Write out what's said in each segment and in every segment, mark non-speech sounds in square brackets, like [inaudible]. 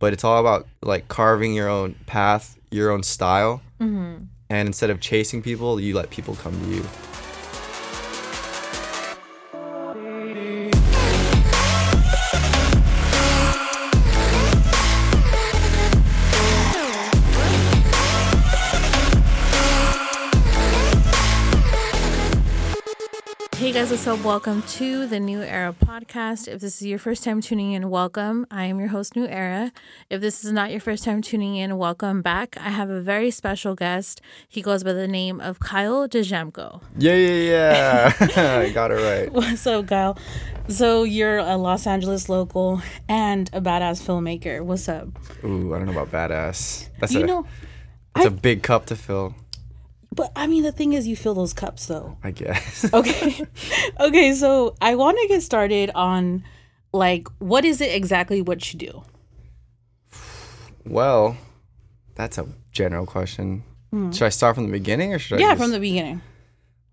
but it's all about like carving your own path, your own style. Mm-hmm. And instead of chasing people, you let people come to you. Guys, what's up? Welcome to the Neu Era podcast. If this is your first time tuning in, welcome. I am your host, Neu Era. If this is not your first time tuning in, welcome back. I have a very special guest. He goes by the name of Kyle Dijamco. Yeah, yeah, yeah. [laughs] I got it right. [laughs] What's up, Kyle? So you're a Los Angeles local and a badass filmmaker. What's up? Ooh, I don't know about badass. That's You a know, that's a big cup to fill, but I mean, the thing is, you fill those cups though. I guess. [laughs] okay okay so i want to get started on like what is it exactly what you do well, that's a general question. Should I start from the beginning or should I? Hmm. yeah just- from the beginning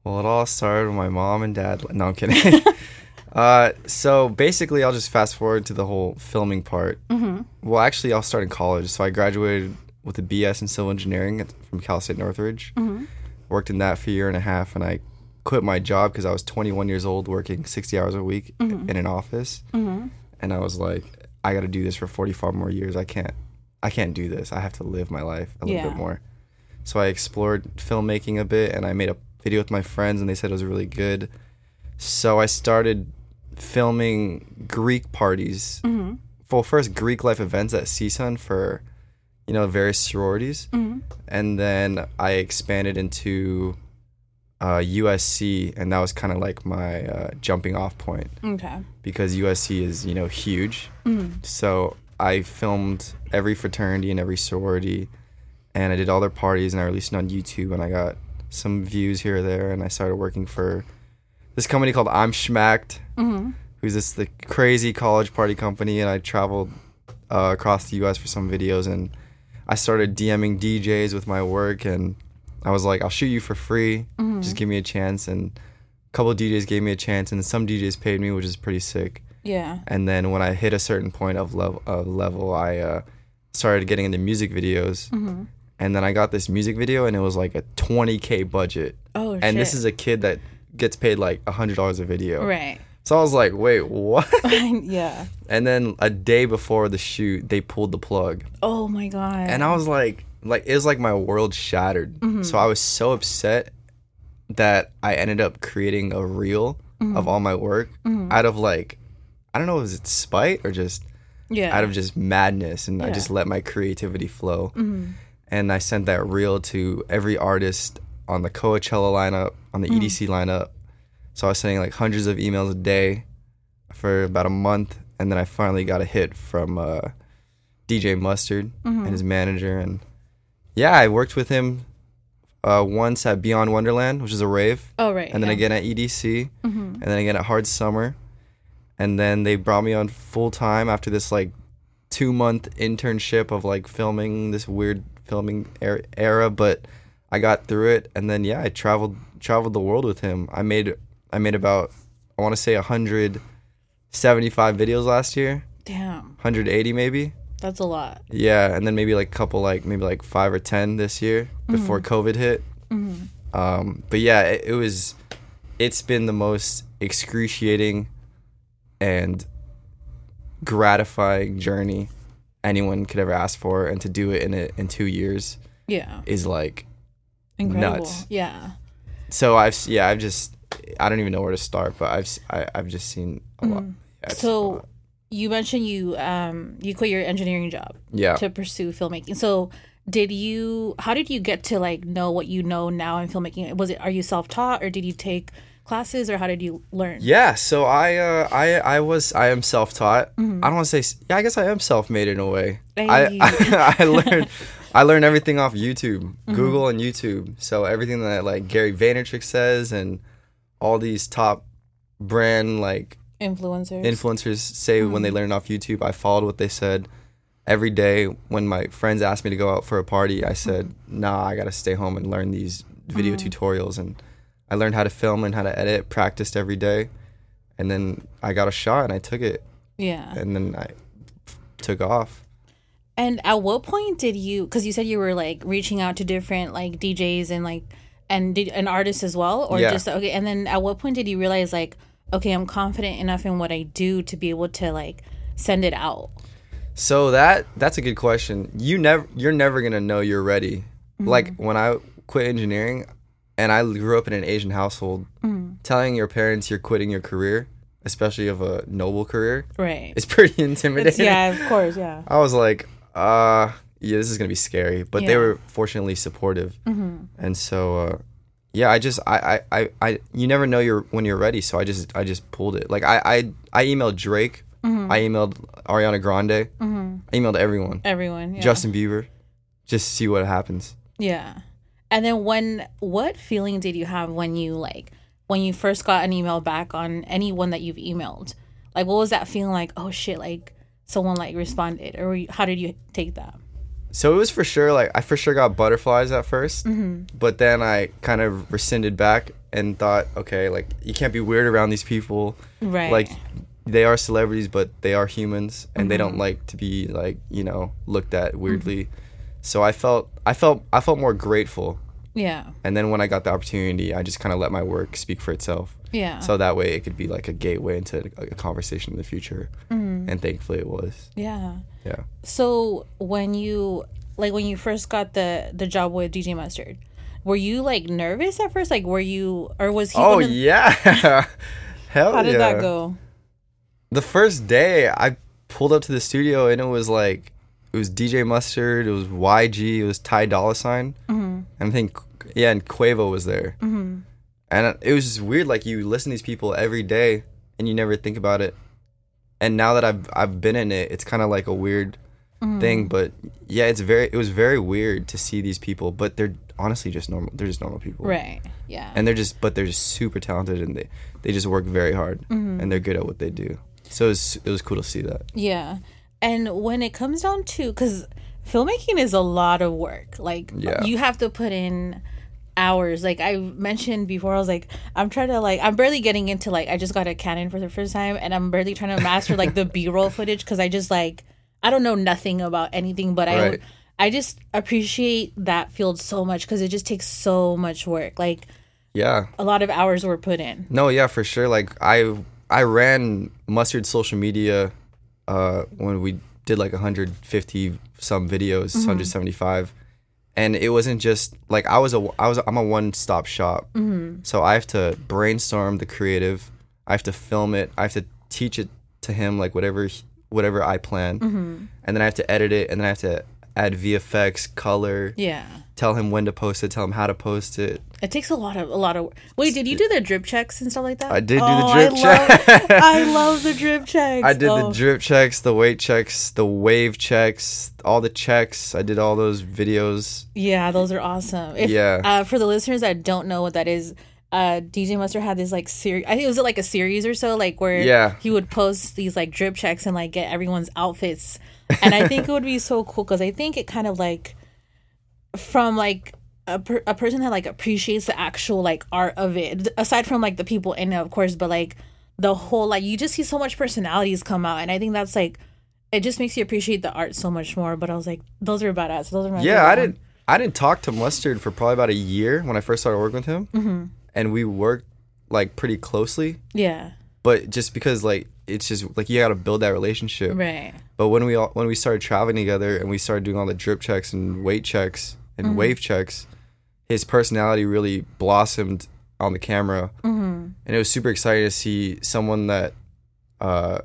Well, it all started with my mom and dad. No, I'm kidding. [laughs] [laughs] uh, so basically, I'll just fast forward to the whole filming part. Mm-hmm. Well, actually, I'll start in college. So I graduated with a BS in civil engineering from Cal State Northridge. Mm-hmm. Worked in that for a year and a half, and I quit my job because I was 21 years old, working 60 hours a week mm-hmm. in an office. Mm-hmm. And I was like, I got to do this for 45 more years. I can't. I can't do this. I have to live my life a little Yeah. bit more. So I explored filmmaking a bit and I made a video with my friends and they said it was really good. So I started filming Greek parties. Mm-hmm. Well, first Greek life events at CSUN for, you know, various sororities. Mm-hmm. And then I expanded into uh, USC and that was kind of like my uh, jumping off point okay because USC is, you know, huge. So I filmed every fraternity and every sorority, and I did all their parties, and I released it on YouTube, and I got some views here or there, and I started working for this company called I'm Shmacked, who's this the crazy college party company, and I traveled uh, across the U.S. for some videos, and I started DMing DJs with my work, and I was like, I'll shoot you for free, just give me a chance, and a couple of DJs gave me a chance, and some DJs paid me, which is pretty sick. yeah And then when I hit a certain point of level, of level I uh, started getting into music videos. Mm-hmm. And then I got this music video, and it was like a 20k budget. oh shit. and shit. this is a kid that gets paid like a hundred dollars a video. right So I was like, wait, what? [laughs] [laughs] yeah and then a day before the shoot, they pulled the plug, oh my god and I was like, like it was like my world shattered. Mm-hmm. So I was so upset that I ended up creating a reel Mm-hmm. of all my work out of like, I don't know, was it spite or just yeah out of just madness and I just let my creativity flow. And I sent that reel to every artist on the Coachella lineup, on the EDC lineup. So I was sending like hundreds of emails a day for about a month. And then I finally got a hit from uh, DJ Mustard and his manager. And yeah, I worked with him uh, once at Beyond Wonderland, which is a rave oh right and then yeah. again at EDC, and then again at Hard Summer, and then they brought me on full time after this like two month internship of like filming this weird filming er- era, but I got through it, and then yeah, I traveled traveled the world with him. I made I made about I want to say hundred seventy five videos last year, damn hundred eighty maybe. that's a lot Yeah, and then maybe like a couple, like maybe like five or ten this year before COVID hit. Um, but yeah, it, it was. It's been the most excruciating and gratifying journey anyone could ever ask for, and to do it in it in two years yeah is like. incredible Nuts. yeah So I've yeah I've just I don't even know where to start, but I've I, have just seen a lot. Yeah, it's a so lot. you mentioned you um you quit your engineering job yeah. to pursue filmmaking. So did you how did you get to like know what you know now in filmmaking? Was it are you self-taught or did you take classes or how did you learn? Yeah, so I uh, I I was I am self taught. Mm-hmm. I don't want to say yeah. I guess I am self made in a way. Hey. I, I [laughs] I learned [laughs] I learned everything off YouTube, Mm-hmm. Google and YouTube. So everything that like Gary Vaynerchuk says and all these top brand like Influencers. influencers say when Mm-hmm. they learned off YouTube. I followed what they said. Every day when my friends asked me to go out for a party, I said, Mm-hmm. "Nah, I gotta stay home and learn these video tutorials." And I learned how to film and how to edit. Practiced every day, and then I got a shot and I took it, yeah. and then I took off. And at what point did you? Because you said you were like reaching out to different like DJs and like and did an artist as well, or Yeah. just okay. And then at what point did you realize like, okay, I'm confident enough in what I do to be able to like send it out? So that that's a good question. You never you're never gonna know you're ready. Like when I quit engineering, and I grew up in an Asian household, telling your parents you're quitting your career, especially of a noble career, Right. is pretty [laughs] intimidating. yeah, of course. Yeah. I was like, uh, yeah, this is gonna be scary. But they were fortunately supportive, mm-hmm. and so, uh, yeah, I just, I, I, I, I, you never know you're when you're ready. So I just, I just pulled it. Like I, I, I emailed Drake, mm-hmm. I emailed Ariana Grande, mm-hmm. I emailed everyone, Everyone. Yeah. Justin Bieber, just see what happens. Yeah. And then when what feeling did you have when you like when you first got an email back on anyone that you've emailed? Like what was that feeling like, oh shit, like someone like responded or you- how did you take that? So it was for sure like I for sure got butterflies at 1st mm-hmm. but then I kind of rescinded back and thought, okay, like you can't be weird around these people. Right. Like they are celebrities, but they are humans, and they don't mm-hmm. like to be like you know looked at mm-hmm. weirdly. So I felt I felt I felt more grateful, yeah. and then when I got the opportunity, I just kind of let my work speak for itself. Yeah. So that way it could be like a gateway into a, conversation in the future, and thankfully it was. yeah. Yeah. So when you like when you first got the the job with DJ Mustard, were you like nervous at first? Like were you or was he Oh yeah. [laughs] Hell How did yeah. that go? The first day I pulled up to the studio and it was like it was DJ Mustard, it was YG, it was Ty Dolla Sign, Mm-hmm. and I think yeah, and Quavo was there, mm-hmm. And it was just weird. Like you listen to these people every day and you never think about it, and now that I've I've been in it, it's kind of like a weird Mm-hmm. thing. But yeah, it's very it was very weird to see these people, but they're honestly just normal. They're just normal people, Right. Yeah. and they're just but they're just super talented and they they just work very hard Mm-hmm. and they're good at what they do. So it was, it was cool to see that. Yeah. And when it comes down to cuz filmmaking is a lot of work. Like Yeah. you have to put in hours. Like I mentioned before I was like I'm trying to like I'm barely getting into like I just got a Canon for the first time and I'm barely trying to master like the [laughs] B-roll footage cuz I just like I don't know nothing about anything but I Right. I just appreciate that field so much cuz it just takes so much work. Like Yeah. a lot of hours were put in. No, yeah, for sure. Like I I ran mustard social media uh when we did like 150 some videos, 175. And it wasn't just like I was a I was I'm a one-stop shop. Mm-hmm. So I have to brainstorm the creative. I have to film it. I have to teach it to him like whatever whatever I plan. Mm-hmm. And then I have to edit it and then I have to add VFX, color, Yeah. Tell him when to post it, tell him how to post it. It takes a lot of a lot of. Wait, did you do the drip checks and stuff like that? I did do the Oh, drip I check. [laughs] I [laughs] love the drip checks. I did Oh. the drip checks, the weight checks, the wave checks, all the checks. I did all those videos. Yeah, those are awesome. If, Yeah. Uh, for the listeners that don't know what that is, uh, DJ Mustard had this like series. I think it was like a series or so, like where Yeah. he would post these like drip checks and like get everyone's outfits. And I think it would be so cool because I think it kind of like from like a, per- a person that like appreciates the actual like art of it aside from like the people in it of course but like the whole like you just see so much personalities come out and i think that's like it just makes you appreciate the art so much more but i was like those are badass those are my Yeah, I didn't. I didn't talk to Mustard for probably about a year when I first started working with him, mm-hmm. and we worked like pretty closely. yeah But just because like it's just like you got to build that relationship. right But when we all when we started traveling together and we started doing all the drip checks and weight checks and wave checks, his personality really blossomed on the camera, mm-hmm. and it was super exciting to see someone that, uh,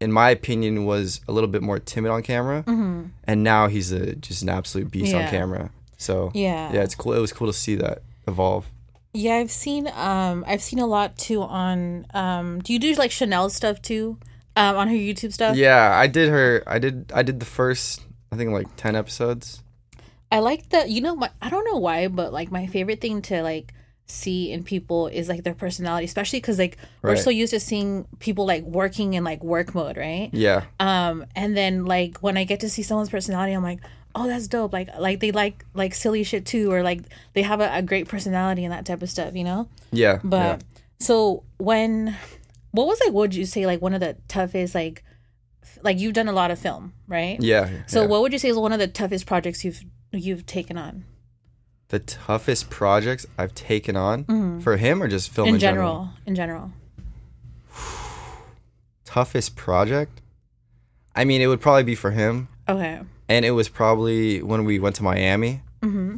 in my opinion, was a little bit more timid on camera, mm-hmm. and now he's a just an absolute beast Yeah. on camera. So Yeah. yeah, it's cool. It was cool to see that evolve. yeah i've seen um i've seen a lot too on um do you do like chanel stuff too um on her youtube stuff Yeah, I did her. I did. I did the first. I think like ten episodes. I like the you know my I don't know why, but like my favorite thing to like see in people is like their personality, especially because like we're so used to seeing people like working in like work mode, right? Yeah, Um, and then like when I get to see someone's personality, I'm like, oh, that's dope. Like like they like like silly shit too, or like they have a, a great personality and that type of stuff, you know. yeah, But yeah. so when what was like what would you say like one of the toughest like like you've done a lot of film, right? Yeah. So yeah. what would you say is one of the toughest projects you've you've taken on the toughest projects I've taken on for him or just film Mm-hmm. in, in, general? In general. [sighs] Toughest project? I mean, it would probably be for him, Okay. and it was probably when we went to Miami. Mm-hmm.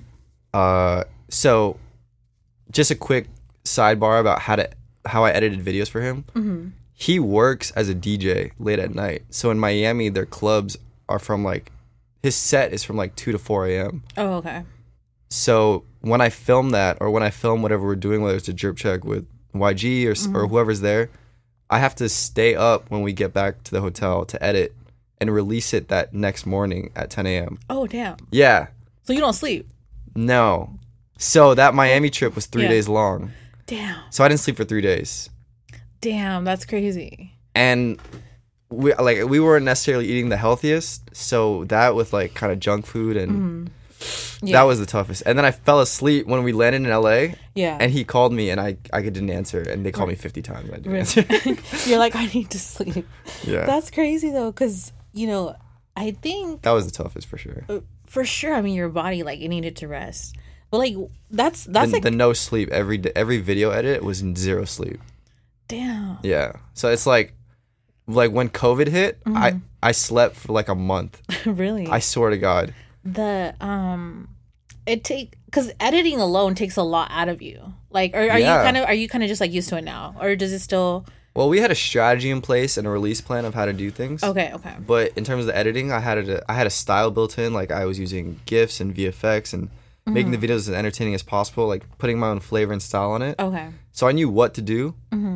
Uh, so just a quick sidebar about how to how I edited videos for him. Mm-hmm. He works as a DJ late at night. So in Miami, their clubs are from like his set is from like two to four a.m. Oh, okay. So when I film that, or when I film whatever we're doing, whether it's a drip check with YG or s or mm-hmm. whoever's there, I have to stay up when we get back to the hotel to edit and release it that next morning at 10 a.m. Oh, damn. Yeah, So you don't sleep? no. So that Miami trip was three Yeah. days long. Damn. So I didn't sleep for three days, Damn, that's crazy. and we like we weren't necessarily eating the healthiest. So that with like kind of junk food and. Yeah. That was the toughest. And then I fell asleep when we landed in LA. Yeah. And he called me, and I I didn't answer, and they called me fifty times. I didn't answer. [laughs] You're like, I need to sleep. yeah, That's crazy though, because you know, I think that was the toughest for sure. uh, for sure. I mean, your body like it needed to rest, but like that's that's the, like the no sleep every every video edit was in zero sleep. damn. Yeah, so it's like like when COVID hit, Mm-hmm. I I slept for like a month. [laughs] really? I swear to God. the um, it take because editing alone takes a lot out of you. Like, are, are Yeah. you kind of are you kind of just like used to it now, or does it still? Well, we had a strategy in place and a release plan of how to do things. Okay, okay. But in terms of the editing, I had it a I had a style built in. Like I was using GIFs and VFX and making the Mm-hmm. videos as entertaining as possible. Like putting my own flavor and style on it. Okay, So I knew what to do.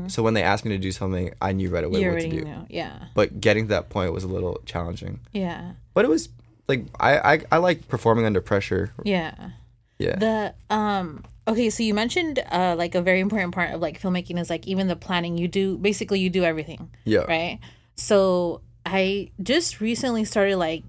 So when they asked me to do something, I knew right away you what to do. know. Yeah, But getting to that point was a little challenging. yeah, But it was like I I, I like performing under pressure. yeah. Yeah. The um okay, so you mentioned uh like a very important part of like filmmaking is like even the planning. You do basically you do everything, yeah. right? So I just recently started like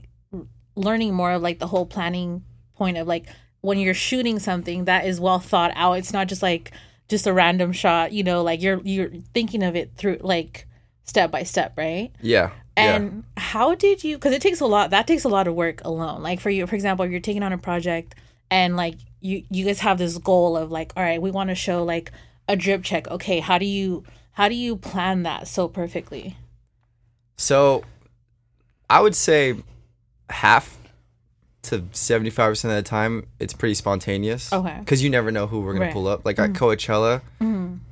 learning more of like the whole planning point of like when you're shooting something that is well thought out. It's not just like just a random shot, you know, like you're you're thinking of it through like step by step, right? Yeah. And how did you? Because it takes a lot. That takes a lot of work alone. Like for you, for example, if you're taking on a project and like you you guys have this goal of like, all right, we want to show like a drip check. Okay, how do you how do you plan that so perfectly? So I would say half to 75% of the time it's pretty spontaneous. Okay. Cuz you never know who we're going Right. to pull up. Like at Coachella,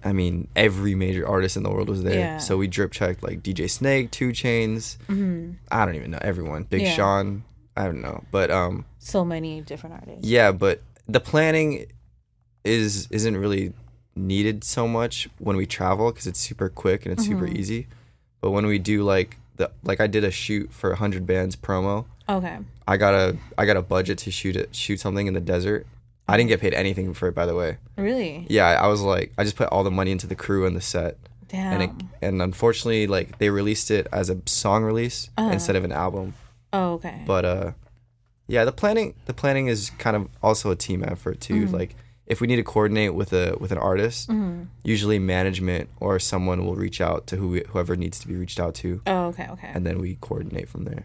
I mean, every major artist in the world was there. Yeah. So we drip checked like DJ Snake, 2 Chainz. Hmm. I don't even know everyone. Big Yeah. Sean, I don't know. But um So many different artists. yeah, but the planning is isn't really needed so much when we travel because it's super quick and it's super easy. But when we do like the like I did a shoot for 100 bands promo. Okay. I got a I got a budget to shoot it shoot something in the desert. I didn't get paid anything for it by the way. Really? Yeah, I was like I just put all the money into the crew and the set. Damn. And it, and unfortunately like they released it as a song release Uh-huh. instead of an album. oh, okay. But uh yeah, the planning the planning is kind of also a team effort too. Mm-hmm. Like if we need to coordinate with a with an artist, usually management or someone will reach out to who we, whoever needs to be reached out to oh, okay. Okay. and then we coordinate from there.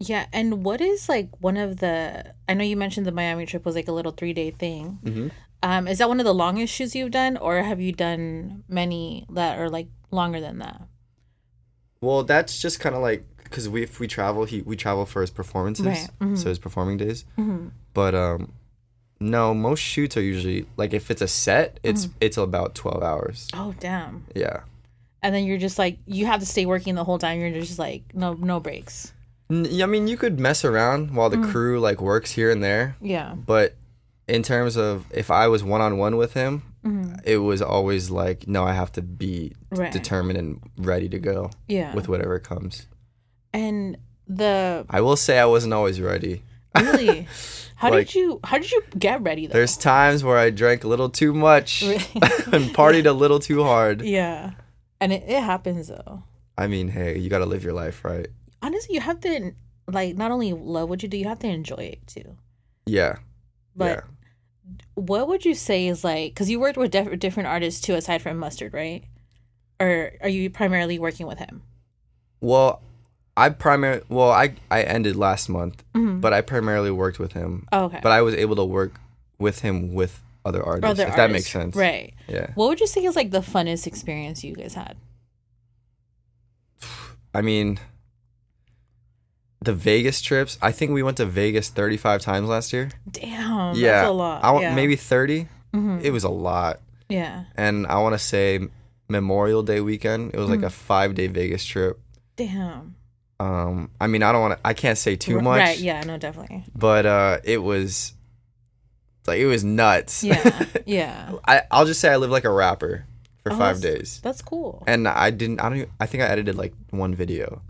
Yeah, and what is like one of the? I know you mentioned the Miami trip was like a little three day thing. Mhm. Um, is that one of the longest shoots you've done, or have you done many that are like longer than that? Well, that's just kind of like because we if we travel, he we travel for his performances, Right, mhm. so his performing days. Mm-hmm. But um, no, most shoots are usually like if it's a set, it's Mm-hmm. it's about twelve hours. Oh damn! Yeah. And then you're just like you have to stay working the whole time. You're just like no no breaks. I mean, you could mess around while the Mm. crew like works here and there, Yeah. but in terms of if I was one on one with him, Mm-hmm. it was always like, no, I have to be Right. determined and ready to go Yeah. with whatever comes. and the I will say I wasn't always ready. really, [laughs] how Like- did you how did you get ready though? There's times where I drank a little too much [laughs] and partied a little too hard. [laughs] yeah, and it, it happens though. I mean, hey, you got to live your life, right? Honestly, you have to like not only love what you do, you have to enjoy it too. Yeah. But yeah. what would you say is like because you worked with diff- different artists too aside from mustard right or are you primarily working with him Well, I primarily well, I I ended last month, mm-hmm. but I primarily worked with him. Oh, okay. But I was able to work with him with other artists, Other if that makes sense. Right. Yeah. What would you say is like the funnest experience you guys had? I mean, the Vegas trips. I think we went to Vegas 35 times last year. Damn. yeah, That's a lot. I want yeah. maybe 30. Mhm. It was a lot, Yeah. and I want to say Memorial Day weekend. It was Mm. like a five day Vegas trip. Damn. Um, I mean, I don't want to. I can't say too much. Right. Yeah. No. Definitely. But uh, it was like it was nuts. Yeah. [laughs] Yeah. I I'll just say I lived like a rapper for Oh, five that's- days, That's cool. and I didn't. I don't. Even, I think I edited like one video.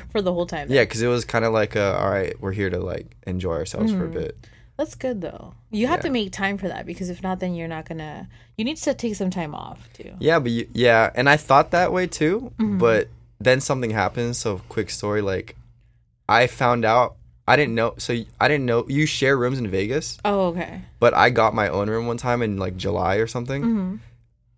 [laughs] For the whole time. Yeah, because it was kind of like, uh, all right, we're here to like enjoy ourselves for a Mhm. bit. That's good though. You have Yeah. to make time for that because if not, then you're not gonna. You need to take some time off too. Yeah, but you, yeah, and I thought that way too, Mhm. but then something happened. So quick story, like I found out I didn't know. So I didn't know you share rooms in Vegas, Oh, okay. but I got my own room one time in like July or something hmm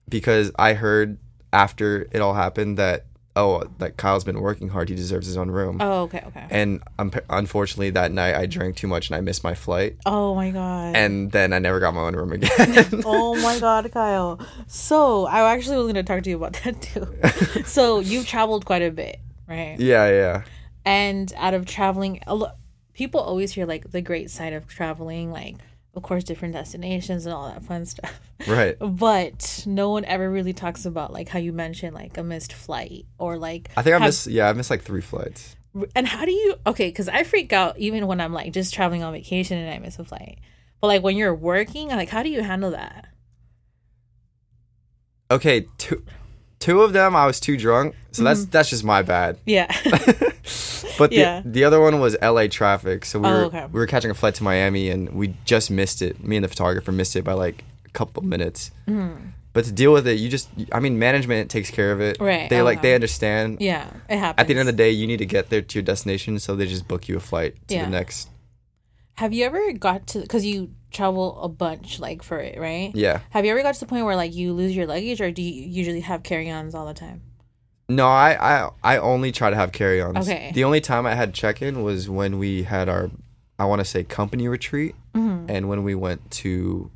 because I heard after it all happened that oh, like Kyle's been working hard, he deserves his own room. Oh, okay. Okay. And um, unfortunately, that night I drank too much and I missed my flight, Oh my god. and then I never got my own room [laughs] again. oh my god, Kyle. So I actually was gonna talk to you about that too. [laughs] so you've traveled quite a bit, right? yeah, yeah. And out of traveling, a lo- people always hear like the great side of traveling, like of course different destinations and all that fun stuff. [laughs] Right. But no one ever really talks about like how you mentioned like a missed flight or like I think I missed. Yeah, I missed like three flights. And how do you okay? Because I freak out even when I'm like just traveling on vacation and I miss a flight. But like when you're working, like how do you handle that? Okay, two, two of them I was too drunk, so that's mm-hmm. that's just my bad. Yeah. [laughs] [laughs] But the Yeah. the other one was L.A. traffic, so we Oh, were okay. we were catching a flight to Miami, and we just missed it. Me and the photographer missed it by like a couple minutes. Mm-hmm. But to deal with it, you just I mean, management takes care of it. Right, They like they understand. yeah, it happens. At the end of the day, you need to get there to your destination, so they just book you a flight to Yeah. the next. Have you ever got to because you travel a bunch like for it, right? Yeah. Have you ever got to the point where like you lose your luggage, or do you usually have carry-ons all the time? No, I, I I only try to have carry-ons. Okay. The only time I had check-in was when we had our, I want to say company retreat, Mm-hmm. and when we went to,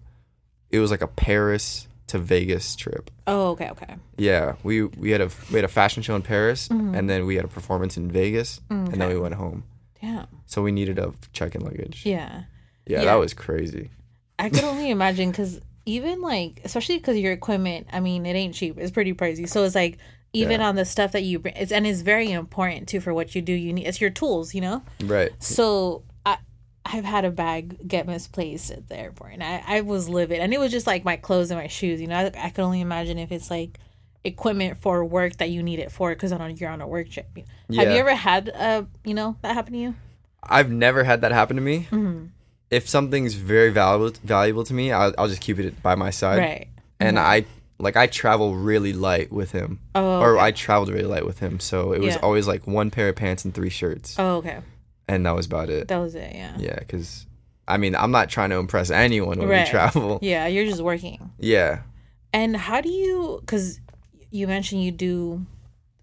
it was like a Paris to Vegas trip. Oh, okay, okay. Yeah, we we had a we had a fashion show in Paris, Mm-hmm. and then we had a performance in Vegas, and then we went home. Damn. So we needed a check-in luggage. Yeah. Yeah, Yeah. that was crazy. I could only [laughs] imagine because even like, especially because your equipment, I mean, it ain't cheap. It's pretty pricey. So it's like, even Yeah. on the stuff that you bring, it's, and it's very important too for what you do. You need it's your tools, you know. Right. So I, I've had a bag get misplaced at the airport, and I, I was livid. And it was just like my clothes and my shoes. You know, I, I could only imagine if it's like equipment for work that you need it for because on a, you're on a work trip. Have you ever had uh you know that happen to you? I've never had that happen to me. Mm-hmm. If something's very valuable valuable to me, I'll, I'll just keep it by my side. right. and I like I travel really light with him, Oh. or okay. I traveled really light with him. So it was Yeah. always like one pair of pants and three shirts, Oh, okay. and that was about it. That was it. Yeah. Yeah, because I mean I'm not trying to impress anyone when Right. we travel. [laughs] Yeah, you're just working. Yeah, And how do you? Because you mentioned you do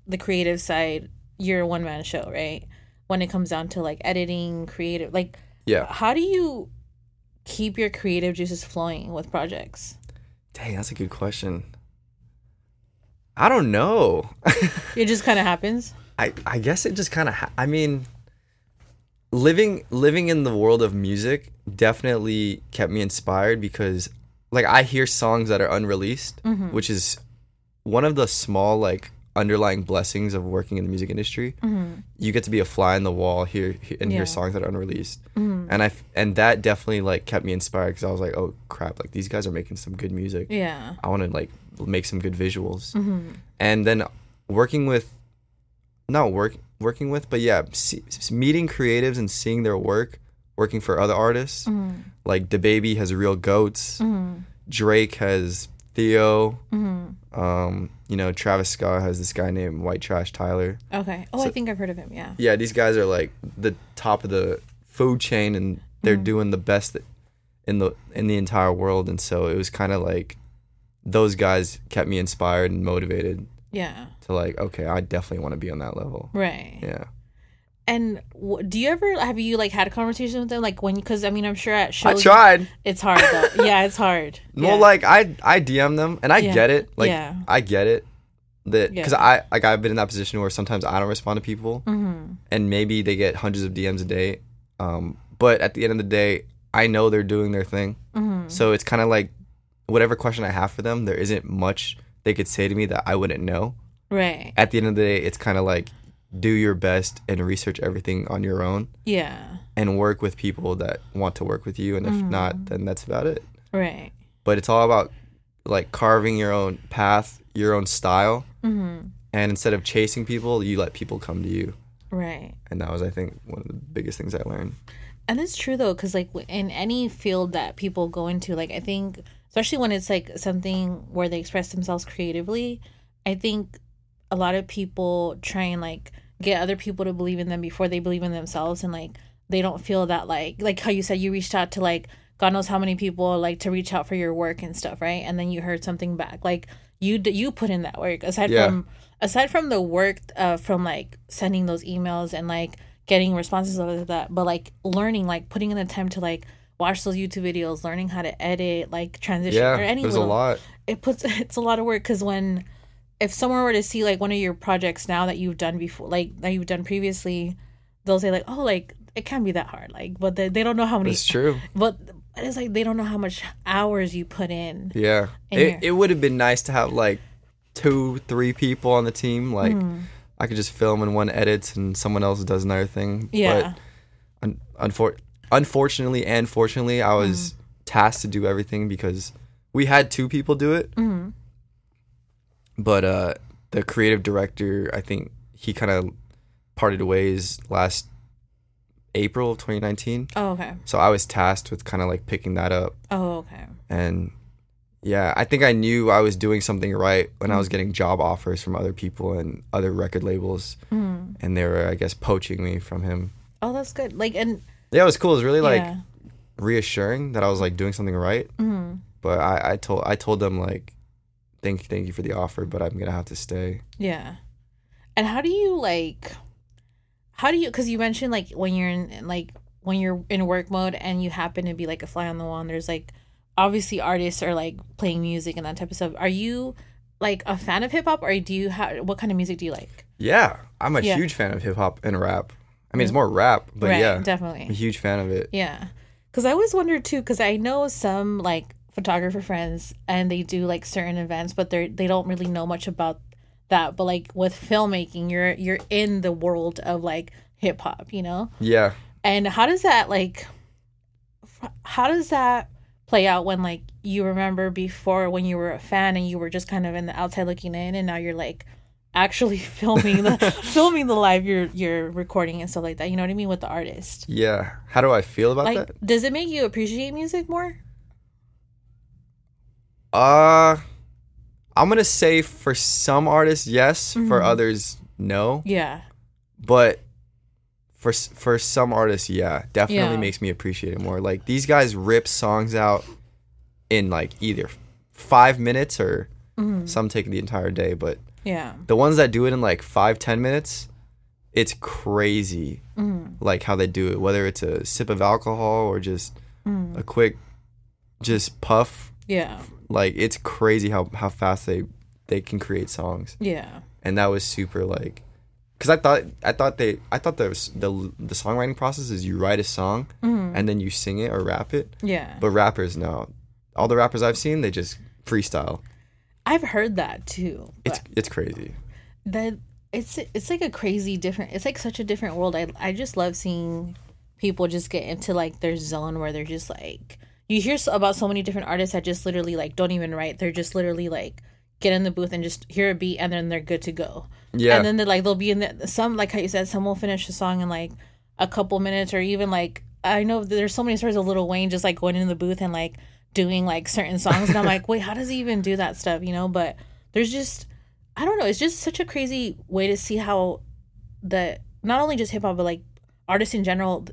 the creative side. You're a one man show, right? When it comes down to like editing, creative, like yeah. how do you keep your creative juices flowing with projects? Dang, that's a good question. I don't know. [laughs] It just kind of happens. I I guess it just kind of. Ha- I mean, living living in the world of music definitely kept me inspired because, like, I hear songs that are unreleased, Mm-hmm. which is one of the small like underlying blessings of working in the music industry. You get to be a fly in the wall here he- and Mm-hmm. Yeah. hear songs that are unreleased, and I and that definitely like kept me inspired because I was like, oh crap, like these guys are making some good music. Yeah. I want to like make some good visuals. Mm-hmm. And then working with, not work working with, but yeah, see, meeting creatives and seeing their work, working for other artists. Mm-hmm. Like DaBaby has Reel Goats. Drake has Theo. Mm-hmm. Um, you know, Travis Scott has this guy named White Trash Tyler. Okay. Oh, I think I've heard of him. Yeah. Yeah, these guys are like the top of the food chain, and they're doing the best in the in the entire world. And so it was kind of like those guys kept me inspired and motivated Yeah. to like, okay, I definitely want to be on that level. Right. Yeah. And w- do you ever have you like had a conversation with them like when because I mean I'm sure at shows I tried. it's hard though [laughs] yeah it's hard Well, Yeah. like I I DM them and I Yeah. get it. Like Yeah. I get it. That because. I like I've been in that position where sometimes I don't respond to people, Mm-hmm. and maybe they get hundreds of DMs a day. Um, but at the end of the day, I know they're doing their thing. Mm-hmm. So it's kind of like whatever question I have for them, there isn't much they could say to me that I wouldn't know. right At the end of the day, it's kind of like do your best and research everything on your own yeah and work with people that want to work with you. And if Mm-hmm. not, then that's about it. right But it's all about like carving your own path, your own style. mm-hmm. And instead of chasing people, you let people come to you. right And that was, I think, one of the biggest things I learned. And it's true though, because like in any field that people go into, like I think, especially when it's like something where they express themselves creatively, I think a lot of people try and like get other people to believe in them before they believe in themselves, and like they don't feel that like like how you said you reached out to like God knows how many people like to reach out for your work and stuff, right? And then you heard something back, like you d- you put in that work aside Yeah. from aside from the work uh, from like sending those emails and like getting responses of that but like learning like putting in the time to like watch those youtube videos learning how to edit like transition Yeah, or any there's a lot. it puts [laughs] it's a lot of work because when if someone were to see like one of your projects now that you've done before like that you've done previously they'll say like oh like it can't be that hard like but they, they don't know how many It's true. but it's like they don't know how much hours you put in Yeah. In It, here. it would have been nice to have like two, three people on the team. Like, Hmm. I could just film and one edits and someone else does another thing. yeah But un- unfor- unfortunately and fortunately, I was Mm-hmm. tasked to do everything because we had two people do it. Mm-hmm. But uh, the creative director, I think he kind of parted ways last April of 2019. oh okay So I was tasked with kind of like picking that up. oh okay And yeah, I think I knew I was doing something right when Mm. I was getting job offers from other people and other record labels. Mm. And they were, I guess, poaching me from him. oh that's good like and Yeah, it was cool. It was really like yeah reassuring that I was like doing something right. Mhm. But I, I told I told them like, thank you, thank you for the offer, but I'm gonna have to stay. Yeah. And how do you like how do you cuz you mentioned like when you're in like when you're in work mode and you happen to be like a fly on the wall and there's like obviously artists are like playing music and that type of stuff. Are you like a fan of hip hop or do you have what kind of music do you like? Yeah, I'm a Yeah. huge fan of hip hop and rap. I mean, it's mm. more rap, but right, yeah, I'm a definitely. huge fan of it. Yeah. Cuz I always wonder too cuz I know some like photographer friends and they do like certain events but they're they don't really know much about that but like with filmmaking you're you're in the world of like hip hop, you know? Yeah, And how does that like f- how does that play out when like you remember before when you were a fan and you were just kind of in the outside looking in and now you're like actually [laughs] filming the [laughs] filming the live you're you're recording and stuff like that. You know what I mean with the artist. yeah. How do I feel about Like that? does it make you appreciate music more? Uh, I'm gonna say for some artists, yes. For Mhm. others, no. Yeah. But for for some artists, yeah, definitely Yeah. makes me appreciate it more. Like these guys rip songs out in like either five minutes or Mhm. some take the entire day. But Yeah. the ones that do it in like five ten minutes, it's crazy. Mhm. Like how they do it, whether it's a sip of alcohol or just Mhm. a quick, just puff. Yeah. Like it's crazy how how fast they they can create songs, Yeah. and that was super like. Cause I thought I thought they I thought the the the songwriting process is you write a song Mhm. and then you sing it or rap it. Yeah. But rappers no, all the rappers I've seen they just freestyle. I've heard that too. It's it's crazy. that it's it's like a crazy different it's like such a different world i i just love seeing people just get into like their zone where they're just like you hear so, about so many different artists that just literally like don't even write. They're just literally like get in the booth and just hear a beat and then they're good to go. Yeah, and then they're like they'll be in the some like how you said some will finish the song in like a couple minutes or even like i know there's so many stories of Lil Wayne just like going in the booth and like doing like certain songs and i'm like [laughs] wait how does he even do that stuff? You know? But there's just i don't know it's just such a crazy way to see how the not only just hip-hop but like artists in general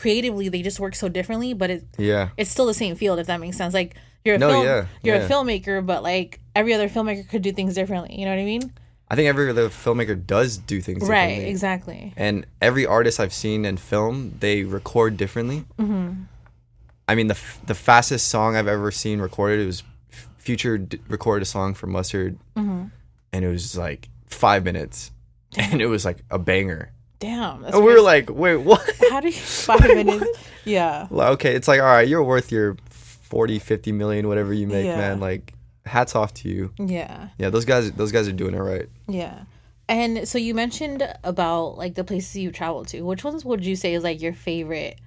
creatively they just work so differently but it yeah, it's still the same field if that makes sense like you're a No, film yeah, you're yeah. a filmmaker but like every other filmmaker could do things differently you know what i mean I think every other filmmaker does do things Right, exactly. And every artist I've seen in film, they record differently. Mm-hmm. I mean, the f- the fastest song I've ever seen recorded it was Future d- recorded a song for Mustard, Mm-hmm. and it was like five minutes, and it was like a banger. Damn. And we were like, wait, what? how do you [laughs] five minutes? Yeah. Like, okay, it's like, all right, you're worth your 40, 50 million, whatever you make, Yeah. man. Like, hats off to you. Yeah. Yeah, those guys, those guys are doing it right. Yeah. And so you mentioned about like the places you've traveled to. Which ones would you say is like your favorite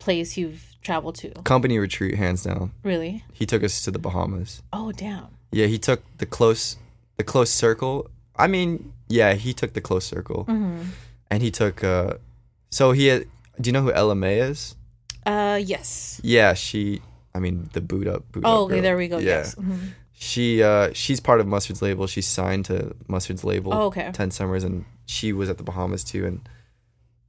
place you've traveled to? Company retreat, hands down. Really? He took us to the Bahamas. Oh, damn. Yeah, he took the close, the close circle. I mean, yeah, he took the close circle, Mm-hmm. And he took. uh So he had. Do you know who Ella Mai is? Uh, yes. Yeah, she. I mean, the Boo'd Up. Boot Oh, up okay. There we go. Yeah. Yes. Mhm. She uh she's part of Mustard's label. She's signed to Mustard's label. Oh, okay. Ten summers, and she was at the Bahamas too. And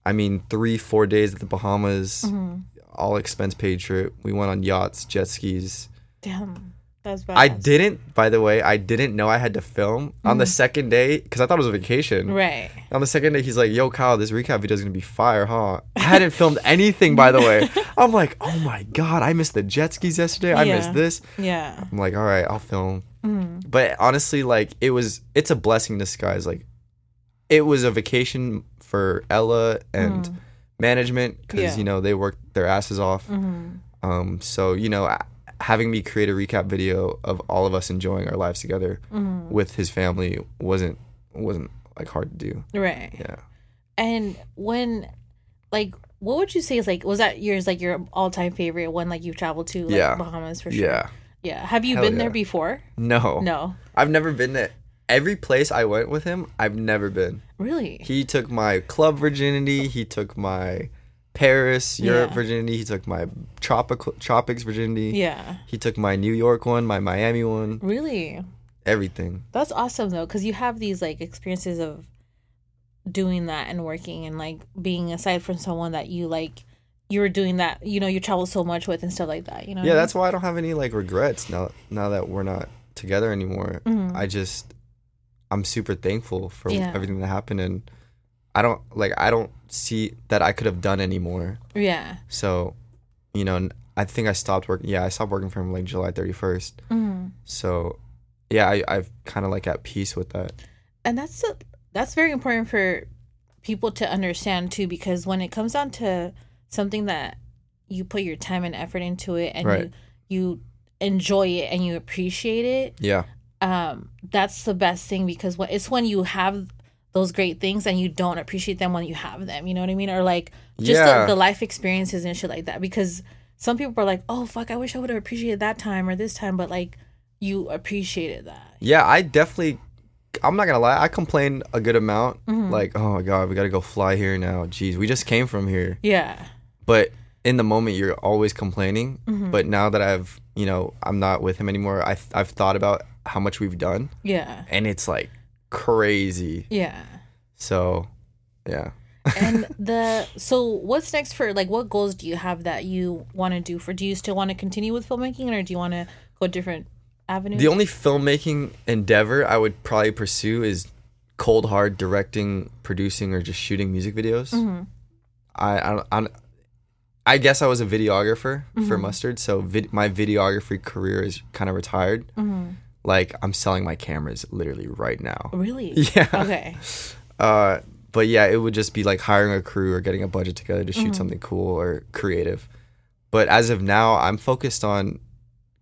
I mean, three four days at the Bahamas, Mhm. all expense paid trip. We went on yachts, jet skis. Damn. That's bad. I didn't, by the way, I didn't know I had to film on the second day because I thought it was a vacation. Mm-hmm. Right. On the second day, he's like, "Yo, Kyle, this recap video is gonna be fire, huh?" I hadn't filmed [laughs] anything, by the way. [laughs] I'm like, "Oh my god, I missed the jet skis yesterday. I Yeah. missed this." Yeah. I'm like, "All right, I'll film." Mhm. But honestly, like, it was, it's a blessing in disguise. Like, it was a vacation for Ella and management because Mm. Yeah. you know they worked their asses off. Mhm. Um, so you know, having me create a recap video of all of us enjoying our lives together Mhm. with his family wasn't wasn't like hard to do. Right. Yeah. And when, like, what would you say is like, was that yours like your all time favorite one like you've traveled to? Like, Yeah. Bahamas for sure. Yeah. Yeah. Have you Hell been yeah. there before? No. No. I've never been to every place I went with him. I've never been. Really? He took my club virginity. He took my Paris, Europe Yeah. virginity. He took my tropical tropics virginity. yeah. He took my New York one, my Miami one, Really? everything. That's awesome though, because you have these like experiences of doing that and working and like being aside from someone that you like you were doing that you know you travel so much with and stuff like that you know Yeah, that's why I don't have any like regrets now. Now that we're not together anymore, Mhm. I just I'm super thankful for Yeah. everything that happened, and I don't like I don't see that I could have done anymore. yeah So, you know, I think I stopped working. Yeah, I stopped working from like July 31st. Mhm. So, yeah, I, I've kind of like at peace with that. and that's a, that's very important for people to understand too because when it comes down to something that you put your time and effort into it and Right. you you enjoy it and you appreciate it Yeah, um that's the best thing because when it's when you have those great things and you don't appreciate them when you have them you know what i mean or like just Yeah. the, the life experiences and shit like that because some people are like oh fuck i wish i would have appreciated that time or this time but like you appreciated that yeah. I definitely. I'm not gonna lie. I complain a good amount. Mm-hmm. Like, oh my god, we gotta go fly here now. Jeez, we just came from here. yeah But in the moment, you're always complaining. Mm-hmm. But now that I've, you know, I'm not with him anymore. I I've thought about how much we've done, yeah and it's like crazy. yeah So, yeah. and [laughs] the so what's next for like what goals do you have that you want to do for do you still want to continue with filmmaking or do you want to go different avenues The only filmmaking endeavor I would probably pursue is cold hard directing, producing, or just shooting music videos. Mm-hmm. I, I, I, I guess I was a videographer Mm-hmm. for Mustard, so vid- my videography career is kind of retired. Mm-hmm. Like I'm selling my cameras literally right now. really [laughs] Yeah. okay Uh, but yeah, it would just be like hiring a crew or getting a budget together to shoot Mm-hmm. something cool or creative. But as of now, I'm focused on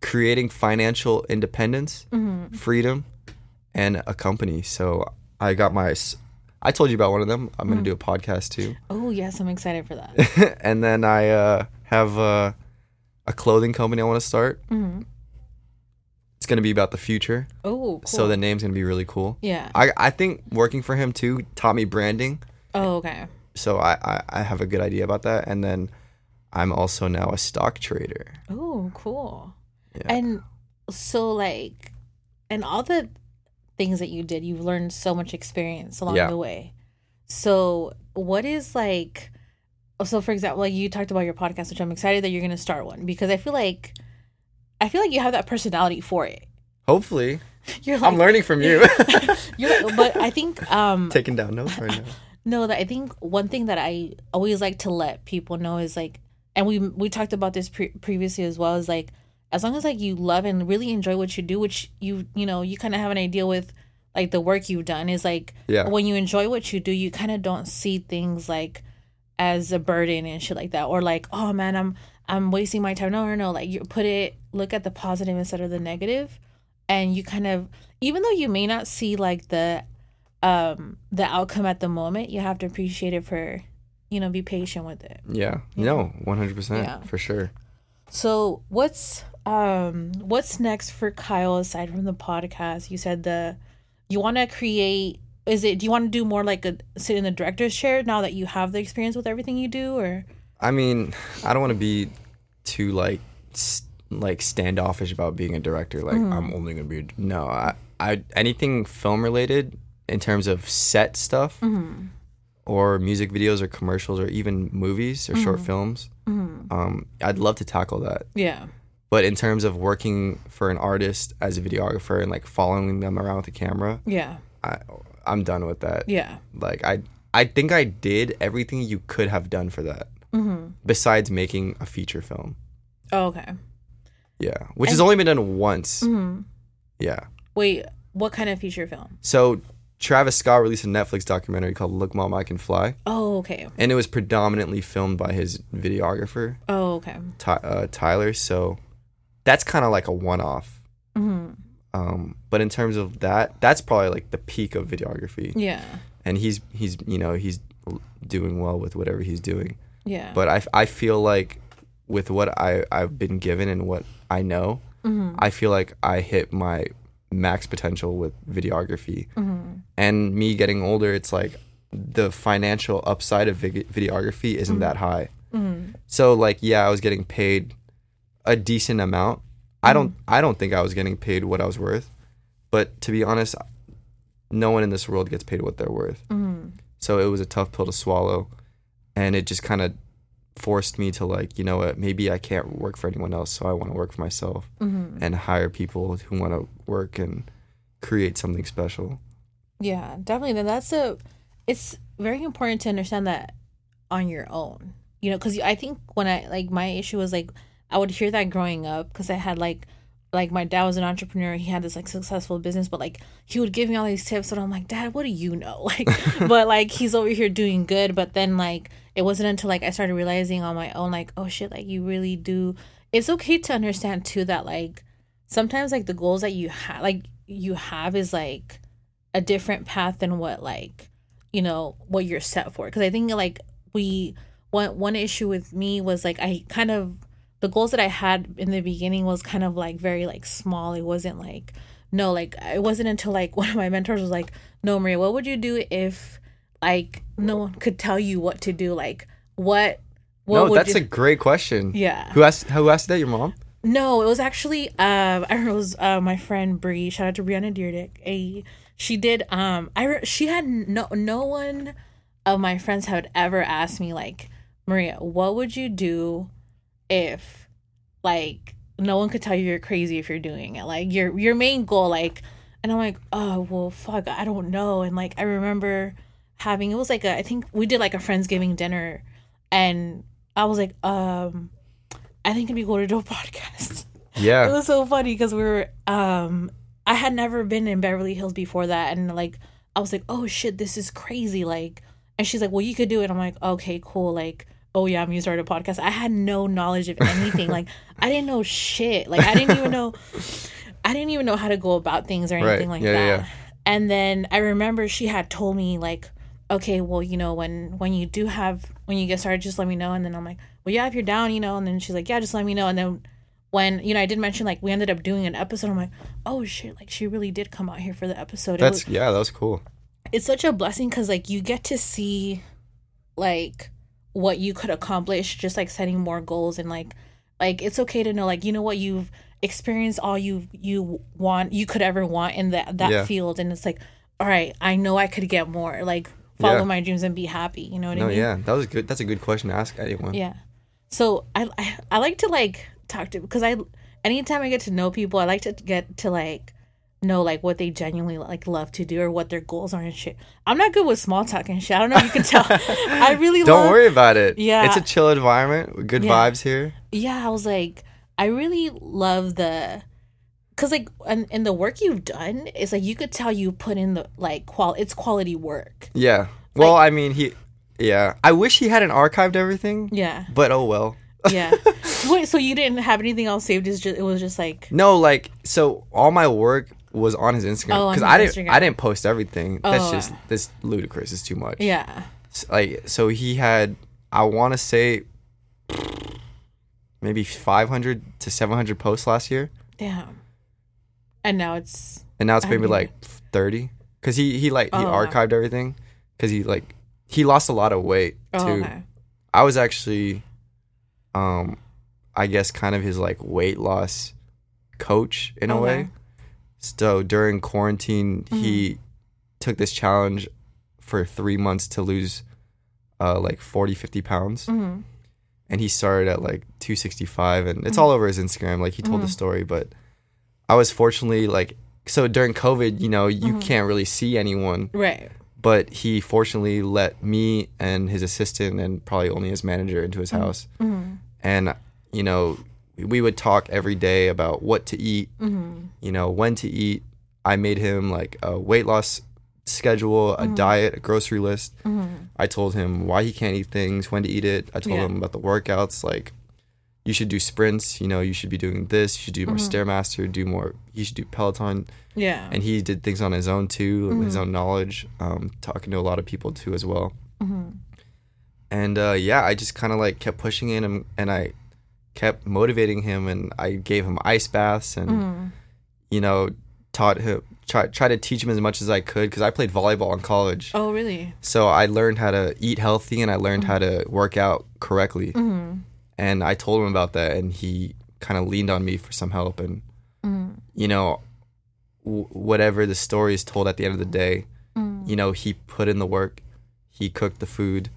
creating financial independence, Mm-hmm. freedom, and a company. So I got my. I told you about one of them. I'm Mm. gonna do a podcast too, oh yes i'm excited for that [laughs] and then I uh, have uh, a clothing company I want to start. mm-hmm. It's gonna be about the future, oh cool. so the name's gonna be really cool. yeah I I think working for him too taught me branding. oh okay so I, I, I have a good idea about that and then i'm also now a stock trader Oh, cool. Yeah. And so like and all the things that you did, you've learned so much experience along Yeah. the way. So what is like so for example, like you talked about your podcast, which I'm excited that you're gonna start one because I feel like I feel like you have that personality for it. Hopefully, [laughs] You're I'm learning from you. [laughs] You're, but I [laughs] think um Taking down notes right now. no, that I think one thing that I always like to let people know is like, and we we talked about this pre- previously as well. Is like, as long as like you love and really enjoy what you do, which you you know you kind of have an idea with like the work you've done is like Yeah. when you enjoy what you do, you kind of don't see things like as a burden and shit like that, or like oh man, I'm I'm wasting my time. No, no, no. Like you put it, look at the positive instead of the negative, and you kind of even though you may not see like the um the outcome at the moment you have to appreciate it for you know be patient with it Yeah. No, 100% Yeah. for sure. so what's um what's next for kyle aside from the podcast you said the you want to create is it do you want to do more like a sit in the director's chair now that you have the experience with everything you do or I mean, I don't want to be too like s- like standoffish about being a director. Like mm-hmm. I'm only gonna be a, no. I, I anything film related in terms of set stuff mm-hmm. or music videos or commercials or even movies or short mm-hmm. films. Um, I'd love to tackle that. yeah But in terms of working for an artist as a videographer and like following them around with the camera, yeah I I'm done with that. yeah Like I I think I did everything you could have done for that. Besides making a feature film. oh, okay Yeah. Which has only been done once. Mm-hmm. Yeah. wait what kind of feature film So Travis Scott released a Netflix documentary called Look Mom I Can Fly. oh okay And it was predominantly filmed by his videographer, oh okay Ty- uh, Tyler. So that's kind of like a one off. mm-hmm. Um, but in terms of that, that's probably like the peak of videography. yeah And he's, he's, you know, he's doing well with whatever he's doing. Yeah but I, I feel like with what I, I've been given and what I know, Mm-hmm. I feel like I hit my max potential with videography. Mm-hmm. And me getting older, it's like the financial upside of vid- videography isn't that high. Mm-hmm. So like, yeah, I was getting paid a decent amount. I don't Mm-hmm. I don't think I was getting paid what I was worth. But to be honest, no one in this world gets paid what they're worth. Mm-hmm. So it was a tough pill to swallow. And it just kind of forced me to like, you know what, maybe I can't work for anyone else, so I want to work for myself Mm-hmm. and hire people who want to work and create something special. Yeah, definitely. Then that's a. It's very important to understand that on your own. You know, because I think when I like my issue was like I would hear that growing up because I had like like my dad was an entrepreneur. He had this like successful business, but like he would give me all these tips, and I'm like, Dad, what do you know? [laughs] Like, [laughs] but like he's over here doing good. But then like it wasn't until like I started realizing on my own, like, oh shit, like you really do. It's okay to understand too that like sometimes like the goals that you have like you have is like a different path than what like you know what you're set for because i think like we one one issue with me was like i kind of the goals that i had in the beginning was kind of like very like small it wasn't like no like it wasn't until like [laughs] one of my mentors was like no maria what would you do if like no one could tell you what to do like what what no, that's you a great question. yeah Who asked who asked that? Your mom? no, it was actually um [laughs] I remember it was uh, my friend Bree. Shout out to Brianna Deerdick. A she did um I re- she had no no one of my friends had ever asked me like Maria, what would you do if like no one could tell you you're crazy if you're doing it? Like your your main goal like and I'm like, "Oh, well fuck, I don't know." And like I remember having it was like a I think we did like a friendsgiving dinner and I was like, um I think it'd be cool to do a [laughs] podcast. Yeah, it was so funny because we were um I had never been in Beverly Hills before that and like I was like, Oh shit, this is crazy. Like and she's like, Well you could do it. I'm like, Okay, cool. Like, oh yeah, I'm gonna start a podcast. I had no knowledge of anything. like I didn't know shit. Like I didn't even know [laughs] I didn't even know how to go about things or anything Right. like Yeah, that. yeah, yeah. And then I remember she had told me like, okay, well, you know, when when you do have when you get started, just let me know. And then I'm like, well, yeah, if you're down, you know. And then she's like, yeah, just let me know. And then when you know, I did mention like we ended up doing an episode. I'm like, oh shit, like she really did come out here for the episode. That's was, yeah, that was cool. it's such a blessing because like you get to see like what you could accomplish just like setting more goals and like like it's okay to know like you know what you've experienced all you you want you could ever want in that that Yeah. field and it's like all right i know i could get more like follow Yeah. my dreams and be happy you know what No, i mean yeah, that was good. That's a good question to ask anyone. yeah. So I, I I like to like talk to because I anytime I get to know people, I like to get to like know like what they genuinely like love to do or what their goals are and shit. I'm not good with small talk and shit. I don't know if you can tell. [laughs] I really love Don't love, worry about it. Yeah. It's a chill environment. Good Yeah. vibes here. Yeah, I was like, I really love the, cause like, and, and the work you've done is like you could tell you put in the like qual, it's quality work. Yeah. Well, I mean, he. Yeah. I wish he hadn't archived everything. Yeah, But oh well. yeah. [laughs] Wait, so you didn't have anything else saved? It's just it was just like, No, like so all my work was on his Instagram Oh, because his I didn't Instagram. I didn't post everything. oh, That's Oh. just this ludicrous. It's too much. yeah, S- Like so he had I want to say maybe 500 to 700 posts last year damn. And now it's and now it's maybe like 30 cuz he he like he Oh, wow. archived everything cuz he like he lost a lot of weight too. oh, okay. I was actually um I guess kind of his like weight loss coach in a way. So during quarantine he took this challenge for 3 months to lose uh like 40 50 pounds Mhm. and he started at like 265 and it's all over his Instagram like he told the story but I was fortunately like so during COVID, you know, you mm-hmm. can't really see anyone. Right. but he fortunately let me and his assistant and probably only his manager into his mm-hmm. house. Mm-hmm. And you know we would talk every day about what to eat you know when to eat. I made him like a weight loss schedule a diet a grocery list. I told him why he can't eat things when to eat it. I told Yeah. him about the workouts like you should do sprints you know you should be doing this you should do more mm-hmm. stairmaster do more you should do peloton Yeah. and he did things on his own too, his mm-hmm. own knowledge, um, talking to a lot of people too as well. Mm-hmm. And uh, yeah, I just kind of like kept pushing in him, and I kept motivating him, and I gave him ice baths, and you know, taught him, try try to teach him as much as I could because I played volleyball in college, oh, really? so I learned how to eat healthy and I learned how to work out correctly. And I told him about that, and he kind of leaned on me for some help. And you know, w- whatever the story is told at the end of the day, you know, he put in the work. He cooked the food.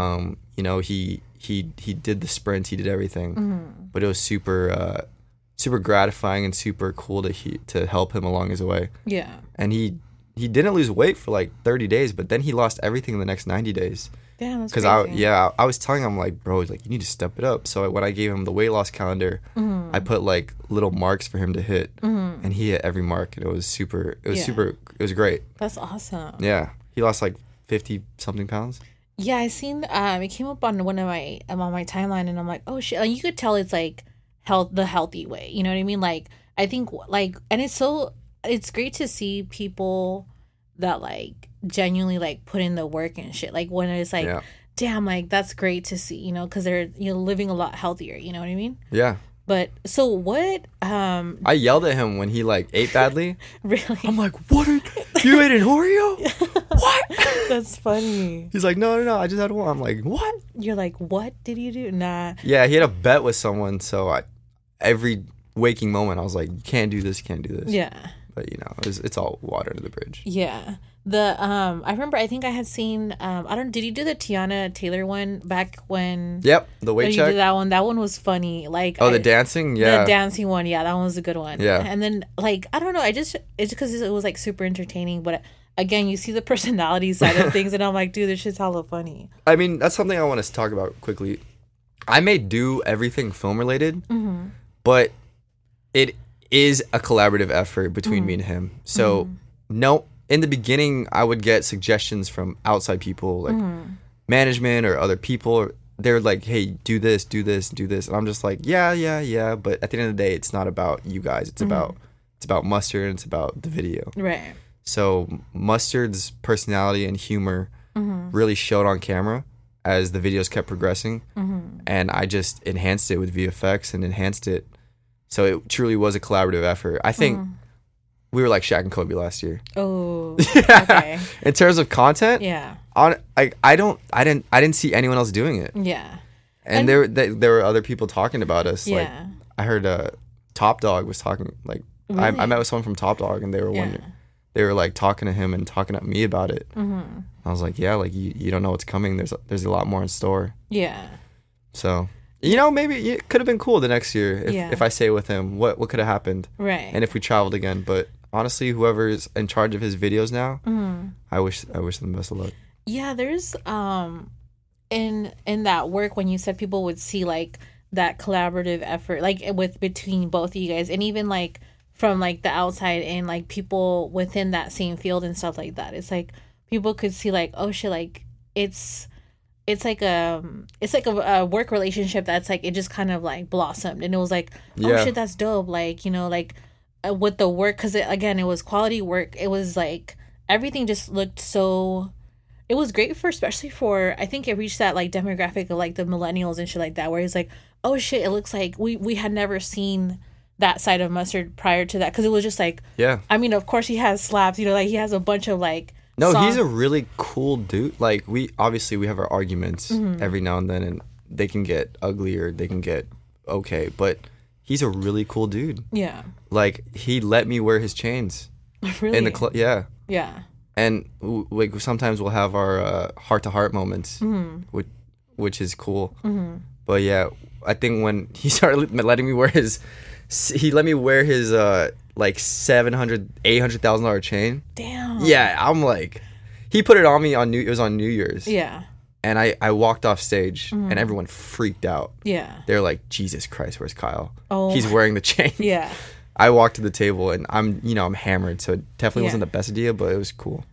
Um, you know, he he he did the sprints. He did everything. But it was super uh, super gratifying and super cool to he to help him along his way. Yeah. And he he didn't lose weight for like 30 days, but then he lost everything in the next 90 days. Because I yeah I was telling him like bro like you need to step it up. So when I gave him the weight loss calendar, Mm-hmm. I put like little marks for him to hit, and he hit every mark, and it was super. It was Yeah. super. It was great. That's awesome. Yeah, he lost like 50 something pounds. Yeah, I seen um it came up on one of my um, on my timeline and I'm like, "Oh shit." Like you could tell it's like health the healthy way. You know what I mean? Like I think like and it's so it's great to see people that like genuinely like put in the work and shit. Like when it's like Yeah. damn like that's great to see, you know, cuz they're you know living a lot healthier, you know what I mean? Yeah, But so what um I yelled at him when he like ate badly. [laughs] really I'm like, what? Are, you ate an Oreo? [laughs] what? [laughs] that's funny. He's like, no, no, no. I just had one. I'm like, what? You're like, "What did you do?" Nah. Yeah, he had a bet with someone, so I every waking moment I was like, you can't do this, you can't do this. Yeah. But you know, it's, it's all water under the bridge. Yeah. The um I remember I think I had seen um I don't did you do the Teyana Taylor one back when Yep, the weight you check. did that one? That one was funny. Like Oh, I- the dancing. Yeah. The dancing one, yeah, that one was a good one. Yeah. And then like I don't know, I just it's because it was like super entertaining, but again, you see the [laughs] personality side of things, and I'm like, dude, this shit's hella funny. I mean, that's something I want to talk about quickly. I may do everything film related, Mm-hmm. but it is a collaborative effort between me and him. So, no, in the beginning, I would get suggestions from outside people, like management or other people. They're like, "Hey, do this, do this, do this," and I'm just like, "Yeah, yeah, yeah." But at the end of the day, it's not about you guys. It's about it's about mustard. and It's about the video. Right. So Mustard's personality and humor Mm-hmm. really showed on camera as the videos kept progressing, and I just enhanced it with VFX and enhanced it. So it truly was a collaborative effort. I think Mm-hmm. We were like Shaq and Kobe last year Oh. [laughs] Okay. in terms of content. Yeah. On I I don't I didn't I didn't see anyone else doing it, Yeah. and, And- there there there were other people talking about us. Like Yeah. I heard uh, Top Dawg was talking like I, I met with someone from Top Dawg and they were Yeah. wondering they were like talking to him and talking to me about it. Mm-hmm. I was like, yeah, like you, you don't know what's coming. There's a, there's a lot more in store. Yeah. So You know, maybe it could have been cool the next year if, Yeah. if I stay with him. What what could have happened? Right. And if we traveled again, but honestly, whoever's in charge of his videos now, Mm-hmm. I wish I wish them the best of luck. Yeah, there's um in in that work when you said people would see like that collaborative effort like with between both of you guys and even like from like the outside and like people within that same field and stuff like that. It's like people could see like oh shit like it's it's like a it's like a, a work relationship that's like it just kind of like blossomed and it was like oh Yeah. shit that's dope like you know like with the work because it, again it was quality work it was like everything just looked so it was great for especially for i think it reached that like demographic of like the millennials and shit like that where it's like oh shit it looks like we we had never seen that side of mustard prior to that because it was just like Yeah. i mean of course he has slaps you know like he has a bunch of like No, song- he's a really cool dude. Like we obviously we have our arguments Mm-hmm. every now and then, and they can get ugly or they can get okay. But he's a really cool dude. yeah Like he let me wear his chains [laughs] really in the club. Yeah, yeah and w- like sometimes we'll have our heart to heart moments, Mm-hmm. which which is cool. But yeah, I think when [laughs] he started letting me wear his, he let me wear his uh like seven hundred, eight hundred thousand dollar chain. damn Yeah, I'm like, he put it on me on New. It was on New Year's, yeah and I I walked off stage, and mm. everyone freaked out. yeah They're like, Jesus Christ, where's Kyle? Oh He's wearing the chain. [laughs] yeah I walked to the table, and I'm you know I'm hammered, so it definitely Yeah. wasn't the best idea, but it was cool.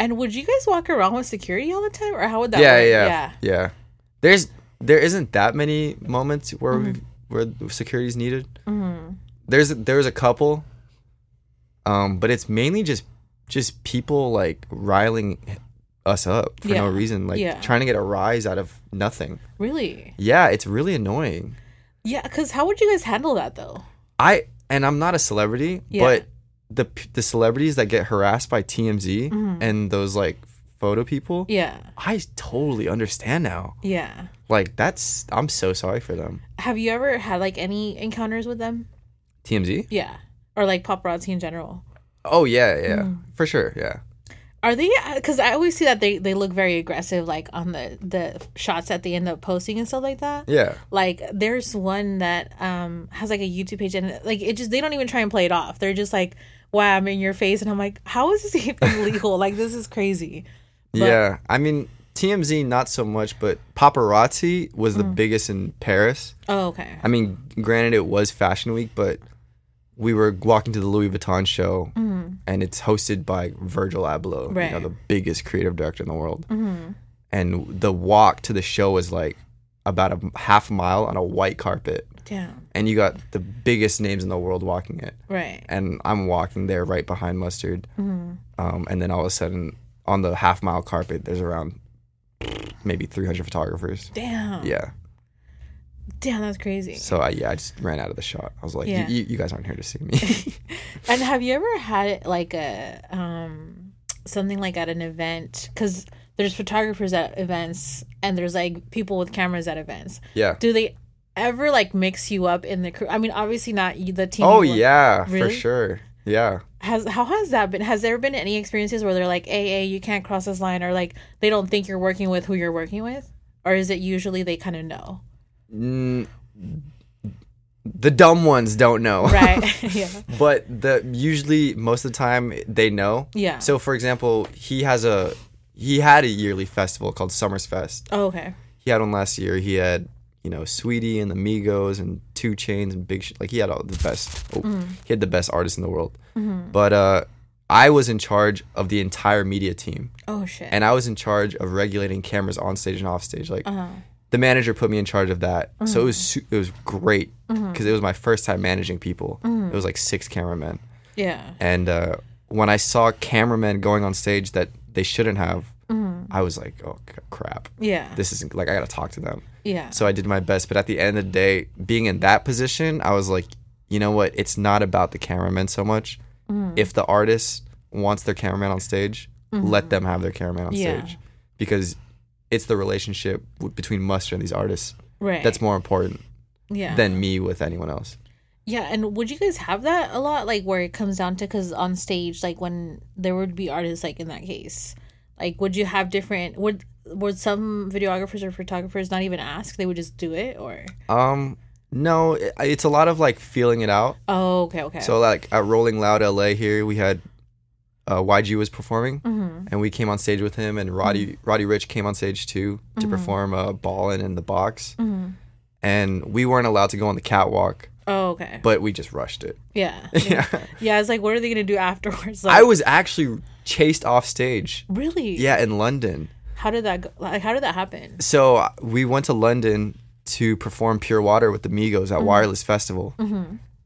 and would you guys walk around with security all the time or how would that yeah, work yeah, yeah, Yeah. There's there isn't that many moments where mm-hmm. we where security is needed. Mm-hmm. There's there's a couple, um, but it's mainly just just people like riling us up for no reason, like yeah. trying to get a rise out of nothing. really Yeah, it's really annoying. yeah because how would you guys handle that though I and I'm not a celebrity, Yeah. but the the celebrities that get harassed by TMZ and those like photo people, Mm-hmm. yeah I totally understand now. yeah Like that's I'm so sorry for them. have you ever had like any encounters with them TMZ? Yeah. Or like paparazzi in general. Oh yeah, yeah, Mm. for sure, yeah. Are they? Because I always see that they, they look very aggressive, like on the the shots that they end up posting and stuff like that. Yeah. Like there's one that um has like a YouTube page and like it just they don't even try and play it off. They're just like, "Wow, I'm in your face," and I'm like, "How is this [laughs] even legal? like this is crazy." But- yeah. I mean, TMZ not so much, but paparazzi was Mm. the biggest in Paris. Oh, okay. I mean, granted it was Fashion Week, but we were walking to the Louis Vuitton show and it's hosted by Virgil Abloh, you know. Right. Mm-hmm. the biggest creative director in the world. And the walk to the show was like about a half mile on a white carpet. Damn. And you got the biggest names in the world walking it. Right. and I'm walking there right behind Mustard. Mm-hmm. Um, and then all of a sudden, on the half mile carpet, there's around maybe 300 photographers. Damn. Yeah. Damn, that's crazy. So I yeah, I just ran out of the shot. I was like, Yeah. you, you guys aren't here to see me. [laughs] [laughs] And have you ever had like a um something like at an event? Because there's photographers at events, and there's like people with cameras at events. yeah. Do they ever like mix you up in the crew? I mean, obviously not you, the team. Oh work- yeah, Really? for sure. Yeah. Has how has that been? Has there been any experiences where they're like, "Hey, hey, you can't cross this line," or like they don't think you're working with who you're working with, or is it usually they kind of know? Mm, the dumb ones don't know. Right. [laughs] yeah. [laughs] but the usually most of the time they know. Yeah. So for example, he has a he had a yearly festival called Summers Fest. Oh, okay. he had one last year. He had, you know, Saweetie and the Migos and 2 Chainz and Big Sh- like he had all the best. Oh, He had the best artists in the world. But uh, I was in charge of the entire media team, Oh shit. and I was in charge of regulating cameras on stage and off stage. Like Uh-huh. The manager put me in charge of that, so it was su- it was great because it was my first time managing people. It was like six cameramen, yeah. and uh, when I saw cameramen going on stage that they shouldn't have, I was like, oh c- crap. Yeah. This isn't like I gotta talk to them. yeah. So I did my best, but at the end of the day, being in that position, I was like, you know what? It's not about the cameraman so much. Mm. If the artist wants their cameraman on stage, let them have their cameraman on Mm-hmm. Yeah. stage because it's the relationship w- between Mustard and these artists right. that's more important yeah. than me with anyone else. Yeah, and would you guys have that a lot, like where it comes down to because on stage, like when there would be artists, like in that case, like would you have different? Would would some videographers or photographers not even ask? They would just do it, or Um, no, it, it's a lot of like feeling it out. oh, okay, okay. So like at Rolling Loud LA here, we had uh, YG was performing, mm-hmm. and we came on stage with him, and Roddy Roddy Ricch came on stage too to perform uh, Ballin' in the Box, Mm-hmm. and we weren't allowed to go on the catwalk, oh, okay, but we just rushed it. yeah, Yeah, [laughs] yeah. It's like, what are they gonna do afterwards? Like, I was actually chased off stage. really, Yeah, in London. How did that go? Like, how did that happen? So uh, we went to London to perform Pure Water with the Migos Mm-hmm. at Wireless Festival.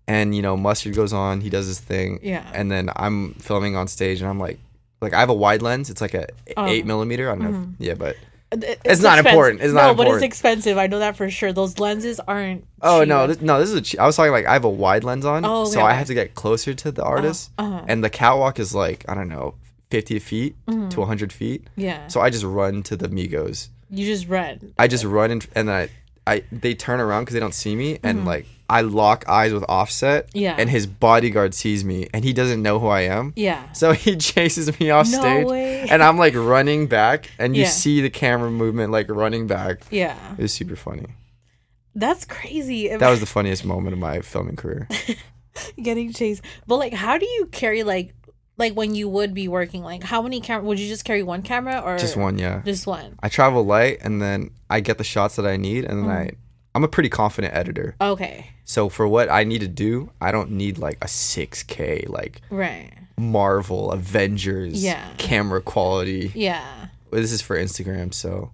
And you know, Mustard goes on, he does his thing. Yeah. And then I'm filming on stage and I'm like like I have a wide lens. It's like a Oh. eight millimeter. I don't know. If, yeah, but It- It's not expensive. important. It's no, not important. but it's expensive. I know that for sure. Those lenses aren't. oh cheap. no, this, no. This is a. che- I was talking like I have a wide lens on, Oh, so I have to get closer to the artist. uh-huh. And the catwalk is like I don't know, fifty feet Mm-hmm. to hundred feet. Yeah. So I just run to the Migos. you just run. I just run and and then I, I they turn around because they don't see me and Mm-hmm. like I lock eyes with Offset. Yeah. And his bodyguard sees me and he doesn't know who I am. Yeah. So he [laughs] chases me off No stage, way. and I'm like running back, and you Yeah. see the camera movement like running back. Yeah. It was super funny. That's crazy. That was the funniest moment of my filming career. [laughs] getting chased. But like, how do you carry like, like when you would be working? Like, how many camera would you just carry one camera or Just one, yeah. Just one. I travel light, and then I get the shots that I need, and then Mm. I. I'm a pretty confident editor. Okay. So for what I need to do, I don't need like a 6K like Right. Marvel, Avengers, Yeah. camera quality. Yeah. This is for Instagram, so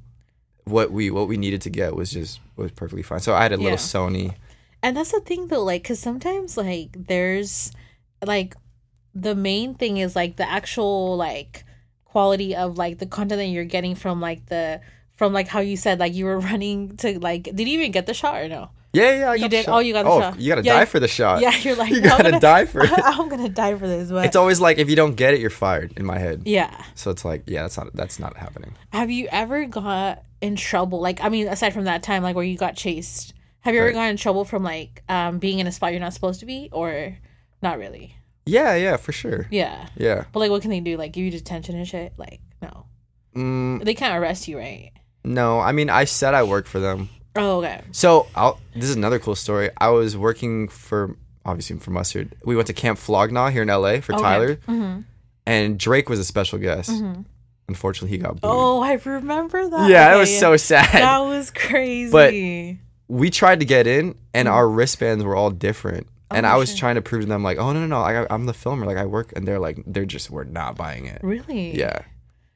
what we what we needed to get was just was perfectly fine. So I had a little Yeah. Sony. And that's the thing though, like, cause sometimes like there's like the main thing is like the actual like quality of like the content that you're getting from like the from like how you said like you were [laughs] running to like did you even get the shot or no? Yeah, yeah, I You did? Oh, you got the oh, shot. You gotta Yeah. die for the shot. Yeah, you're like [laughs] you gotta gonna- die [laughs] for it. I'm gonna die for this, but It's always like if you don't get it, you're fired in my head. yeah. So it's like, yeah, that's not that's not happening. Have you ever got in trouble? Like, I mean, aside from that time, like where you got chased, have you ever Right. gotten in trouble from like um being in a spot you're not supposed to be, or not really? Yeah, yeah, for sure. Yeah, Yeah. but like, what can they do? Like, give you detention and shit? Like, no, Mm, they can't arrest you, right? No, I mean, I said I work for them. Oh, okay. So I'll, this is another cool story. I was working for obviously for Mustard. We went to Camp Flog Gnaw here in LA for Okay. Tyler, hmm and Drake was a special guest. hmm Unfortunately, he got booed. Oh, I remember that. yeah, it was so sad. That was crazy. But we tried to get in, and our wristbands were all different. And Oh, I was shit. trying to prove to them like, oh no no no, I, I'm the filmer, like I work, and they're like, they're just were not buying it. really? Yeah.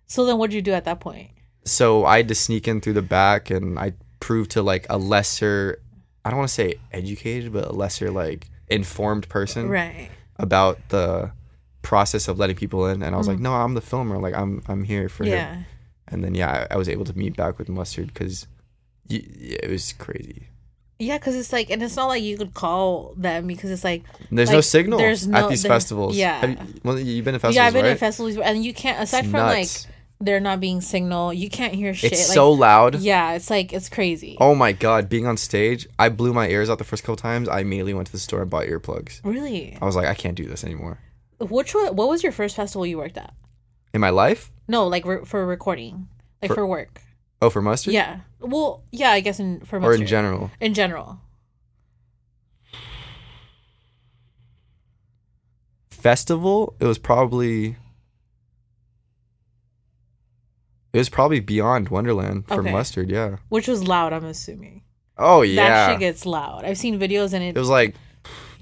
So then, what did you do at that point? So I had to sneak in through the back, and I proved to like a lesser, I don't want to say educated, but a lesser like informed person Right. about the process of letting people in. And I was like, no, I'm the filmer, like I'm I'm here for him. Mm-hmm. Yeah. And then yeah, I, I was able to meet back with Mustard because it was crazy. Yeah, because it's like, and it's not like you could call them because it's like, There's no signal there's no- at these festivals. yeah. Have you, well, you've been to festivals, yeah, I've been right? in festivals, and you can't aside It's from like there not being signal, you can't hear shit. it's like, so loud. yeah, it's like it's crazy. Oh my god, being on stage, I blew my ears out the first couple times. I immediately went to the store and bought earplugs. Really? I was like, I can't do this anymore. Which one? What was your first festival you worked at? In my life? No, like re- for recording, like for, For- work. Oh, for mustard? Yeah. Well, yeah, I guess in for mustard. Or in general? In general. Festival, it was probably it was probably beyond Wonderland for Okay. mustard, yeah. Which was loud, I'm assuming. Oh yeah. That shit gets loud. I've seen videos and it, it was like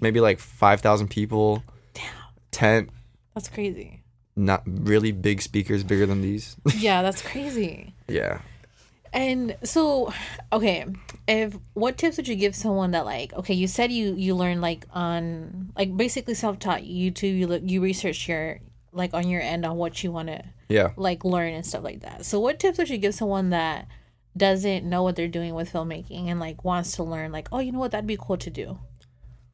maybe like five thousand people. Damn. Tent, that's crazy. not really big speakers, bigger than these. [laughs] Yeah, that's crazy. yeah. And so, okay, if what tips would you give someone that like, okay, you said you you learned like on like basically self taught YouTube, you look you research your like on your end on what you want to Yeah. like learn and stuff like that. So, what tips would you give someone that doesn't know what they're doing with filmmaking and like wants to learn? Like, oh, you know what, that'd be cool to do.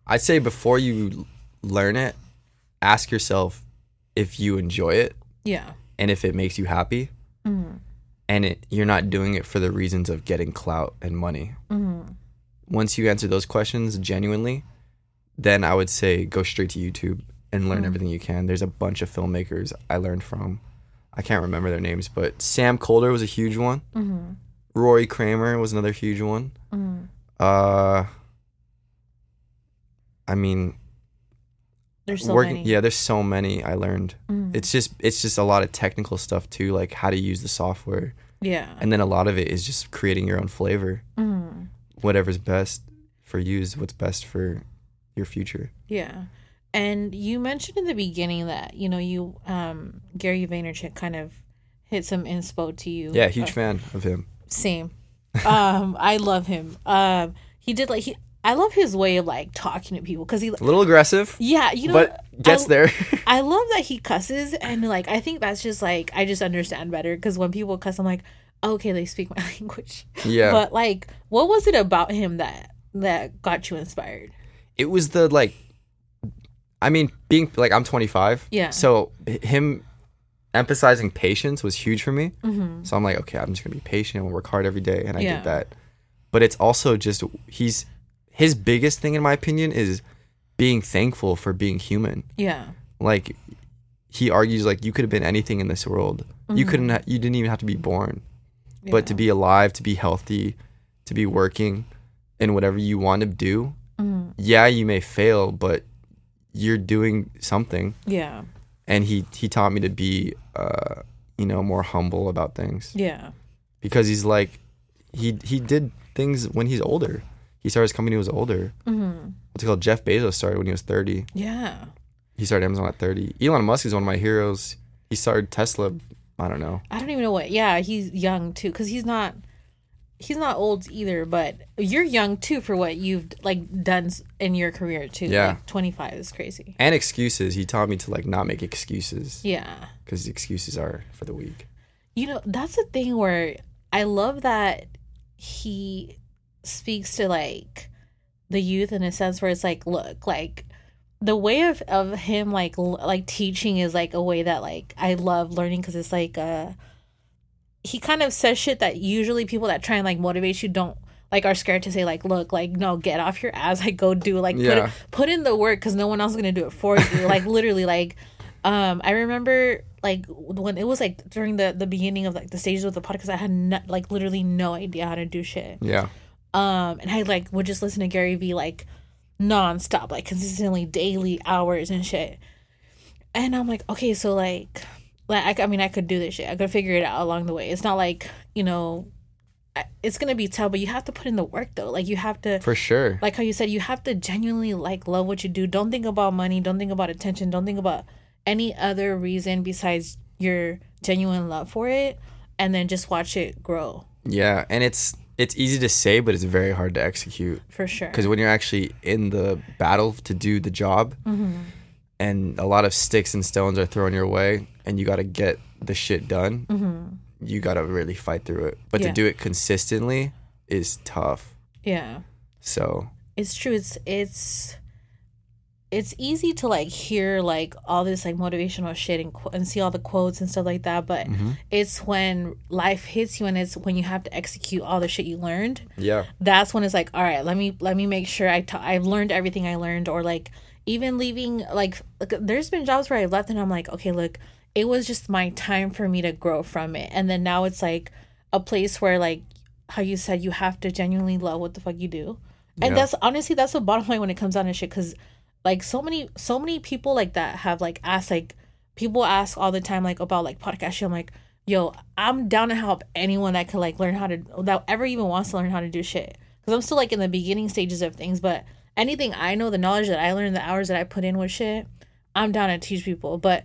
I'd say before you learn it, ask yourself if you enjoy it Yeah. and if it makes you happy. Mm-hmm. And it, you're not doing it for the reasons of getting clout and money. Mm-hmm. Once you answer those questions genuinely, then I would say go straight to YouTube and learn Mm. everything you can. There's a bunch of filmmakers I learned from. I can't remember their names, but Sam Kolder was a huge one. Mm-hmm. Rory Kramer was another huge one. Mm-hmm. Uh, I mean, There's so working. many. Yeah, there's so many I learned. Mhm. It's just it's just a lot of technical stuff too, like how to use the software, Yeah. and then a lot of it is just creating your own flavor. Mm-hmm. Whatever's best for you is what's best for your future. Yeah. And you mentioned in the beginning that, you know, you um Gary Vaynerchuk kind of hit some inspo to you. Yeah, huge Uh, fan of him. Same. um [laughs] I love him. Um he did like he I love his way of like talking to people cuz he A little aggressive, yeah, you know but gets I- there. [laughs] I love that he cusses and like I think that's just like I just understand better cuz when people cuss I'm like, "Okay, they speak my [laughs] language." yeah, But like what was it about him that that got you inspired? it was the like. I mean, being like I'm 25. Yeah. So him emphasizing patience was huge for me. Mhm. So I'm like, okay, I'm just gonna be patient and work hard every day, and I Yeah. did that. But it's also just he's his biggest thing, in my opinion, is being thankful for being human. Yeah. Like he argues, like you could have been anything in this world. You couldn't. Ha- you didn't even have to be born, but to be alive, to be healthy, to be working in whatever you want to do. Mhm. Yeah, you may fail, but you're doing something. Yeah. And he he taught me to be, uh, you know, more humble about things Yeah. because he's like he he did things when he's older. He started his company when he was older. Mm-hmm. What's it called? Jeff Bezos started when he was thirty. Yeah. He started Amazon at thirty. Elon Musk is one of my heroes. He started Tesla. I don't know. I don't even know what. Yeah, he's young too, because he's not. He's not old either, but you're young too for what you've like done in your career too. Yeah. like, twenty five is crazy. And excuses. He taught me to like not make excuses Yeah, because excuses are for the weak. you know that's the thing where I love that he speaks to like the youth in a sense where it's like, look, like the way of of him like l- like teaching is like a way that like I love learning because it's like uh he kind of says shit that usually people that try and like motivate you don't like are scared to say like look like no get off your ass like go do like put, Yeah. it, put in the work because no one else is gonna do it for you like literally like um i remember like when it was like during the the beginning of like the stages of the podcast i had no, like literally no idea how to do shit Yeah. um and i like would just listen to gary vee like nonstop like consistently daily hours and shit and i'm like okay so like like I, I mean i could do this shit. I could figure it out along the way. It's not like you know it's gonna be tough but you have to put in the work though. Like you have to For sure. like how you said you have to genuinely like love what you do. Don't think about money. Don't think about attention. Don't think about any other reason besides your genuine love for it and then just watch it grow. Yeah, and it's it's easy to say, but it's very hard to execute. For sure. Because when you're actually in the battle to do the job, Mm-hmm. and a lot of sticks and stones are thrown your way, and you got to get the shit done. You got to really fight through it, but Mm-hmm. Yeah. to do it consistently is tough. yeah So it's true it's it's it's easy to like hear like all this like motivational shit and, qu- and see all the quotes and stuff like that but Mm-hmm. it's when life hits you and it's when you have to execute all the shit you learned yeah, that's when it's like all right let me let me make sure I t- i've learned everything i learned or like even leaving like, like there's been jobs where i've left and i'm like okay look it was just my time for me to grow from it. And then now it's like a place where like how you said you have to genuinely love what the fuck you do. And Yeah. that's honestly that's the bottom line when it comes down to shit because like so many so many people like that have like asked like people ask all the time like about like podcast shit. I'm like yo i'm down to help anyone that could like learn how to that ever even wants to learn how to do shit. Because i'm still like in the beginning stages of things but anything i know the knowledge that i learned the hours that i put in with shit i'm down to teach people. But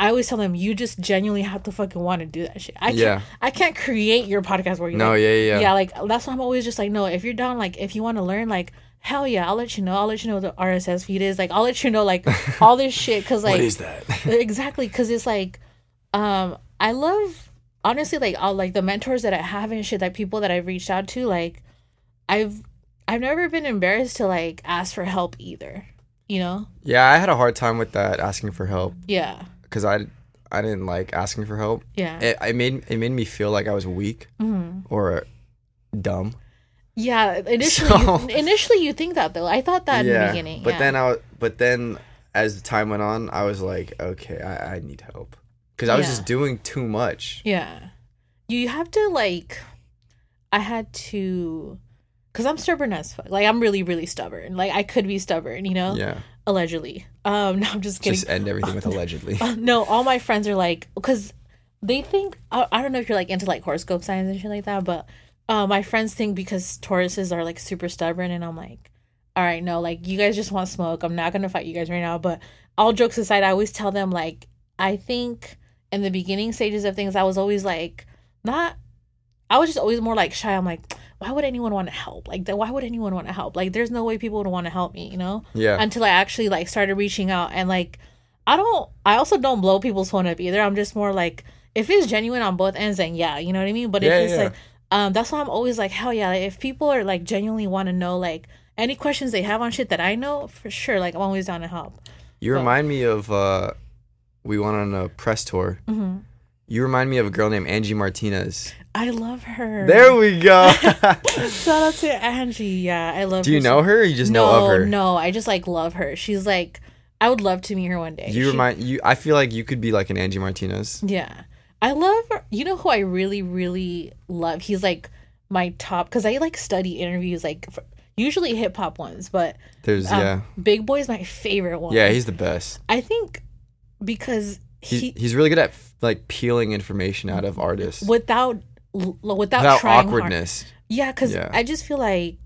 I always tell them you just genuinely have to fucking want to do that shit. I can't Yeah. I can't create your podcast where you No, like, yeah, yeah, yeah. like that's why I'm always just like no if you're down like if you want to learn like hell yeah I'll let you know I'll let you know what the RSS feed is like I'll let you know like [laughs] all this shit because like what is that? [laughs] exactly because it's like um i love honestly like all like the mentors that i have and shit like people that i've reached out to like i've i've never been embarrassed to like ask for help either you know yeah, I had a hard time with that asking for help yeah because I I didn't like asking for help. yeah It, it made it made me feel like I was weak Mhm. or dumb. yeah initially So- you, [laughs] initially you think that though i thought that in the beginning But yeah. then I, but then as the time went on, I was like, okay, I, I need help because I was Yeah. just doing too much. Yeah. You have to like I had to cuz I'm stubborn as fuck. Like I'm really really stubborn. Like I could be stubborn, you know? Yeah, Allegedly. Um [laughs] no, I'm just kidding. just end everything with [laughs] allegedly. no, all my friends are like cuz they think I, I don't know if you're like into like horoscope signs and shit like that, but uh, my friends think because Tauruses are like super stubborn and I'm like all right, no, like you guys just want smoke. I'm not to fight you guys right now, but all jokes aside, I always tell them like I think in the beginning stages of things I was always like not I was just always more like shy. I'm like, why would anyone want to help? Like, why would anyone want to help? Like, there's no way people would want to help me, you know? Yeah, Until I actually like started reaching out and like, I don't. I also don't blow people's phone up either. I'm just more like, if it's genuine on both ends, then yeah, you know what I mean. But Yeah, if it's yeah. like, um, that's why I'm always like, hell yeah. Like, if people are like genuinely want to know like any questions they have on shit that I know for sure, like I'm always down to help. you remind me of. uh We went on a press tour. hmm You remind me of a girl named Angie Martinez. I love her. There we go. [laughs] Shout [laughs] out to Angie. Yeah, I love. Her. Do you her so know her? Or you just no, know of her. No, I just like love her. She's like, I would love to meet her one day. You She- remind you. I feel like you could be like an Angie Martinez. Yeah, I love. You know who I really, really love? He's like my top because I like study interviews, like for, usually hip hop ones, but There's um, yeah, Big Boy's my favorite one. yeah. He's the best. I think because He's he he's really good at like peeling information out of artists without without, without trying hard. awkwardness. Yeah, because Yeah. I just feel like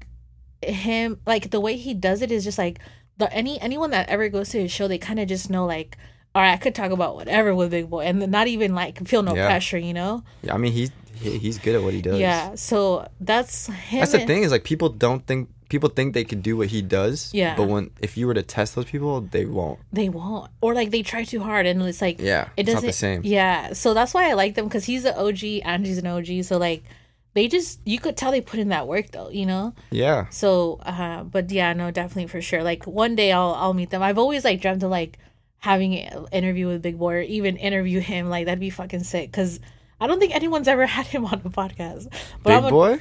him, like the way he does it is just like the any anyone that ever goes to his show, they kind of just know like, all right, I could talk about whatever with Big Boy, and not even like feel no Yeah. pressure, you know? Yeah, I mean he's he, he's good at what he does. Yeah. So that's him. That's the and- thing is like people don't think people think they could do what he does. Yeah. But when if you were to test those people, they won't. They won't, or like they try too hard, and it's like Yeah. it it's not doesn't. the same. Yeah. So that's why I like them because he's an OG, Angie's an OG. So like. They just you could tell they put in that work though, you know. Yeah. So, uh, but yeah, no, definitely for sure. Like one day I'll I'll meet them. I've always like dreamt of like having an interview with Big Boy or even interview him. Like that'd be fucking sick. Cause I don't think anyone's ever [laughs] had him on a podcast. But Big I'm a- boy?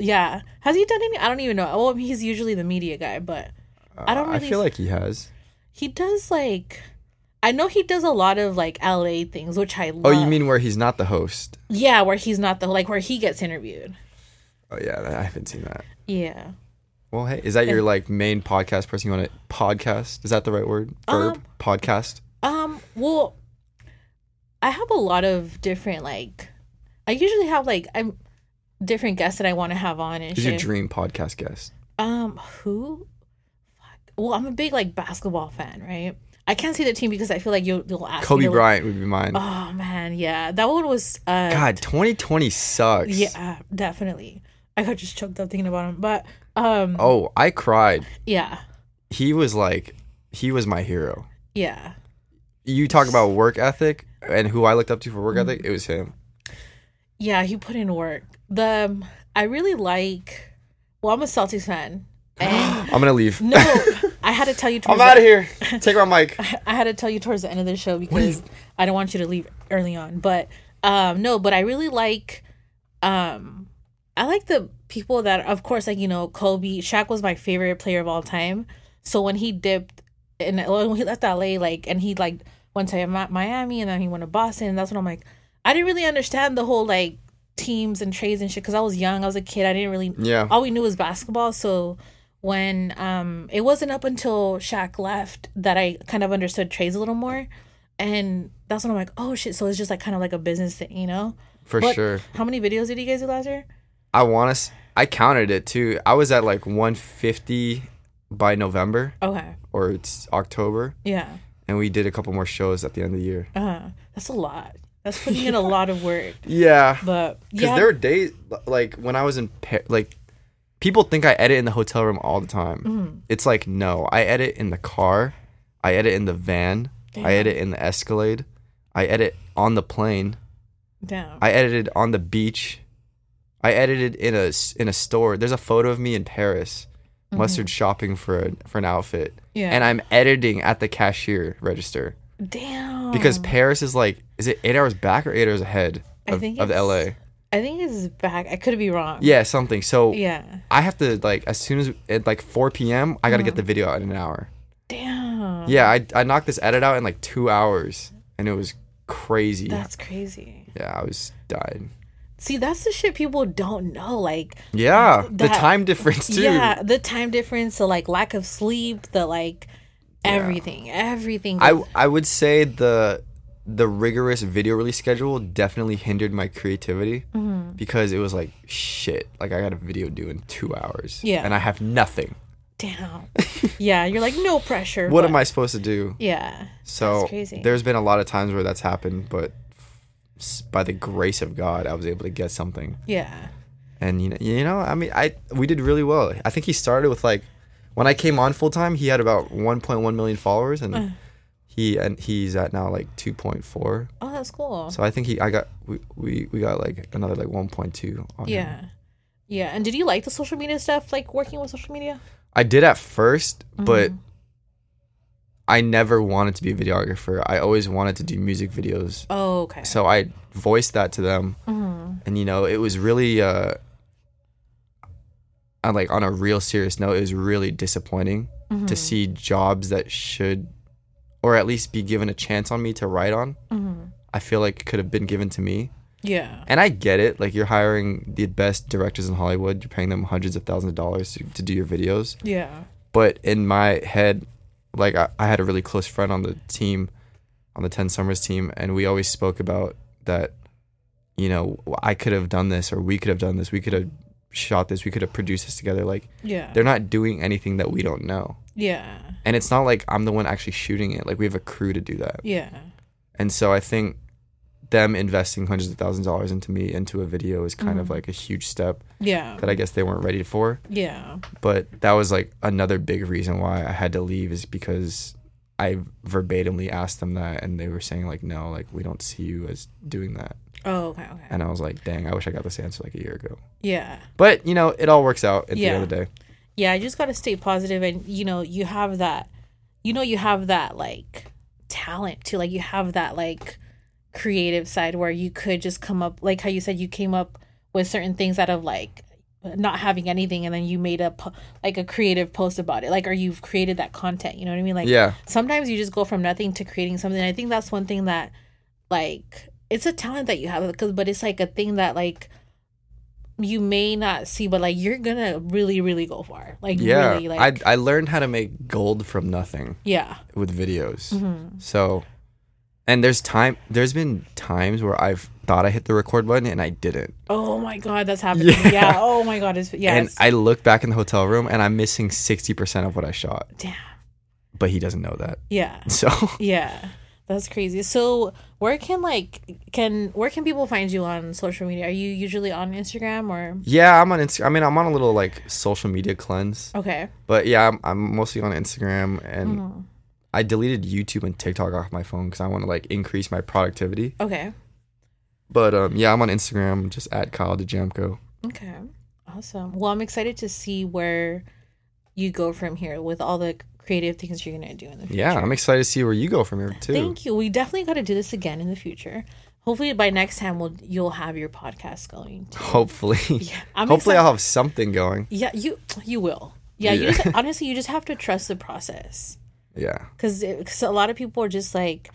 Yeah. Has he done any? I don't even know. Well, he's usually the media guy, but I don't Uh, really. I feel like he has. he does like. I know he does a lot of like LA things, which I love. Oh, you mean where he's not the host? yeah, where he's not the like where he gets interviewed. Oh yeah, I haven't seen that. Yeah. Well, hey, is that your like main podcast person you want to podcast? Is that the right word? Verb? Um, podcast? Um, well, I have a lot of different like I usually have like I'm different guests that I want to have on and Who's your dream podcast guest? um, who? Fuck. Well, I'm a big like basketball fan, right? I can't say the team because I feel like you'll, you'll ask Kobe Bryant would be mine. Oh man, yeah, that one was uh God, 2020 sucks. yeah, definitely. I got just choked up thinking about him, but um, Oh, I cried. yeah, He was like, he was my hero. yeah, You talk about work ethic and who I looked up to for Mm. work ethic. It was him. Yeah. He put in work. The um, I really like. Well, I'm a Celtics fan, [gasps] I'm gonna leave. No, [laughs] I had to tell you. I'm out of here. [laughs] Take my mic. I had to tell you towards the end of the show because I don't want you to leave early on. But um, no, but I really like, um, I like the people that, of course, like you know, Kobe. Shaq was my favorite player of all time. So when he dipped and when he left LA, like, and he like went to Miami and then he went to Boston. That's when I'm like, I didn't really understand the whole like teams and trades and shit because I was young. I was a kid. I didn't really Yeah. all we knew was basketball. So when um it wasn't up until Shaq left that I kind of understood trades a little more. And that's when I'm like, oh shit. So it's just like kind of like a business thing, you know? For But sure. How many videos did you guys do last year? I want to. I counted it too. I was at like 150 by November Okay. or it's October, Yeah. and we did a couple more shows at the end of the year. Uh that's a lot. That's putting in a lot of work. [laughs] Yeah. But Because yeah. there are days like when I was in Pa- like people think I edit in the hotel room all the time. Mm-hmm. It's like no, I edit in the car, I edit in the van, I edit in the Escalade, I edit on the plane, Damn. I edited on the beach, I edited in a in a store. There's a photo of me in Paris, mustard shopping for a, for an outfit, Mm-hmm. yeah. and I'm editing at the cashier register Damn. because Paris is like is it eight hours back or eight hours ahead I of, think of LA? I think it's back. I could be wrong. Yeah, something. So Yeah. I have to like as soon as at like 4 p.m. I gotta get the uh-huh. video out in an hour. Damn. Yeah, I I knocked this edit out in like two hours, and it was crazy. That's crazy. yeah, I was died. See, that's the shit people don't know. Like, Yeah, the time difference too. yeah, the time difference, the like lack of sleep, the like everything, everything. I I would say the the rigorous video release schedule definitely hindered my creativity Mm-hmm. because it was like shit. Like I got a video due in two hours. Yeah. and I have nothing. Damn. [laughs] yeah, you're like no pressure. What but- am I supposed to do? Yeah. So there's been a lot of times where that's happened, but by the grace of God, I was able to get something. Yeah. And you know, you know, I mean, I we did really well. I think he started with like when I came on full time, he had about 1.1 million followers, and Uh. he and he's at now like 2.4. Oh, that's cool. So I think he, I got we we, we got like another like 1.2 on him. yeah. Yeah. And did you like the social media stuff, like working with social media? I did at 1st Mm-hmm. but I never wanted to be a videographer. I always wanted to do music videos. Oh, okay. So I voiced that to them, Mhm. and you know, it was really uh, on like on a real serious note, it was really disappointing Mm-hmm. to see jobs that should, or at least be given a chance on me to write on. Mhm. I feel like could have been given to me. Yeah. And I get it. Like you're hiring the best directors in Hollywood. You're paying them hundreds of thousands of dollars to, to do your videos. Yeah. But in my head, like I, I had a really close friend on the team, on the Ten Summers team, and we always spoke about that. You know, I could have done this, or we could have done this. We could have shot this. We could have produced this together. Like Yeah. they're not doing anything that we don't know. Yeah. And it's not like I'm the one actually shooting it. Like we have a crew to do that. Yeah. And so I think them investing hundreds of thousands of dollars into me into a video is kind of mm-hmm. like a huge step Yeah. that I guess they weren't ready for. Yeah. But that was like another big reason why I had to leave is because I verbatimly asked them that and they were saying like no, like we don't see you as doing that. Oh, okay. Okay. And I was like, dang, I wish I got this answer like a year ago. Yeah. But you know, it all works out at the end of the day. yeah, I just got to stay positive and you know, you have that you know you have that like talent too. Like you have that like creative side where you could just come up like how you said you came up with certain things out of like not having anything and then you made a like a creative post about it like or you've created that content you know what i mean like Yeah. sometimes you just go from nothing to creating something i think that's one thing that like it's a talent that you have because but it's like a thing that like you may not see but like you're gonna really really go far like Yeah. really like I I learned how to make gold from nothing. yeah with videos. Mm-hmm. So, and there's time. There's been times where I've thought I hit the record button and I didn't. oh my god that's [laughs] happening yeah, Yeah. oh my god it's yeah And it's- I look back in the hotel room and I'm missing sixty percent of what I shot. damn But he doesn't know that. yeah [laughs] So yeah that's crazy so where can like can where can people find you on social media are you usually on instagram or yeah, I'm on Instagram. I mean, I'm on a little like social media cleanse. okay But yeah, I'm, I'm mostly on Instagram and Mhm. I deleted YouTube and TikTok off my phone because I want to like increase my productivity. okay But um, yeah, I'm on Instagram just at Kyle Dijamco. Okay. Awesome. Well, I'm excited to see where you go from here with all the creative things you're going to do in the future. Yeah, I'm excited to see where you go from here too. Thank you. We definitely got to do this again in the future. Hopefully by next time we'll you'll have your podcast going. Too. Hopefully, [laughs] I'm hopefully excited- I'll have something going. Yeah, you you will. Yeah, you just, [laughs] honestly you just have to trust the process. Yeah. because cuz a lot of people are just like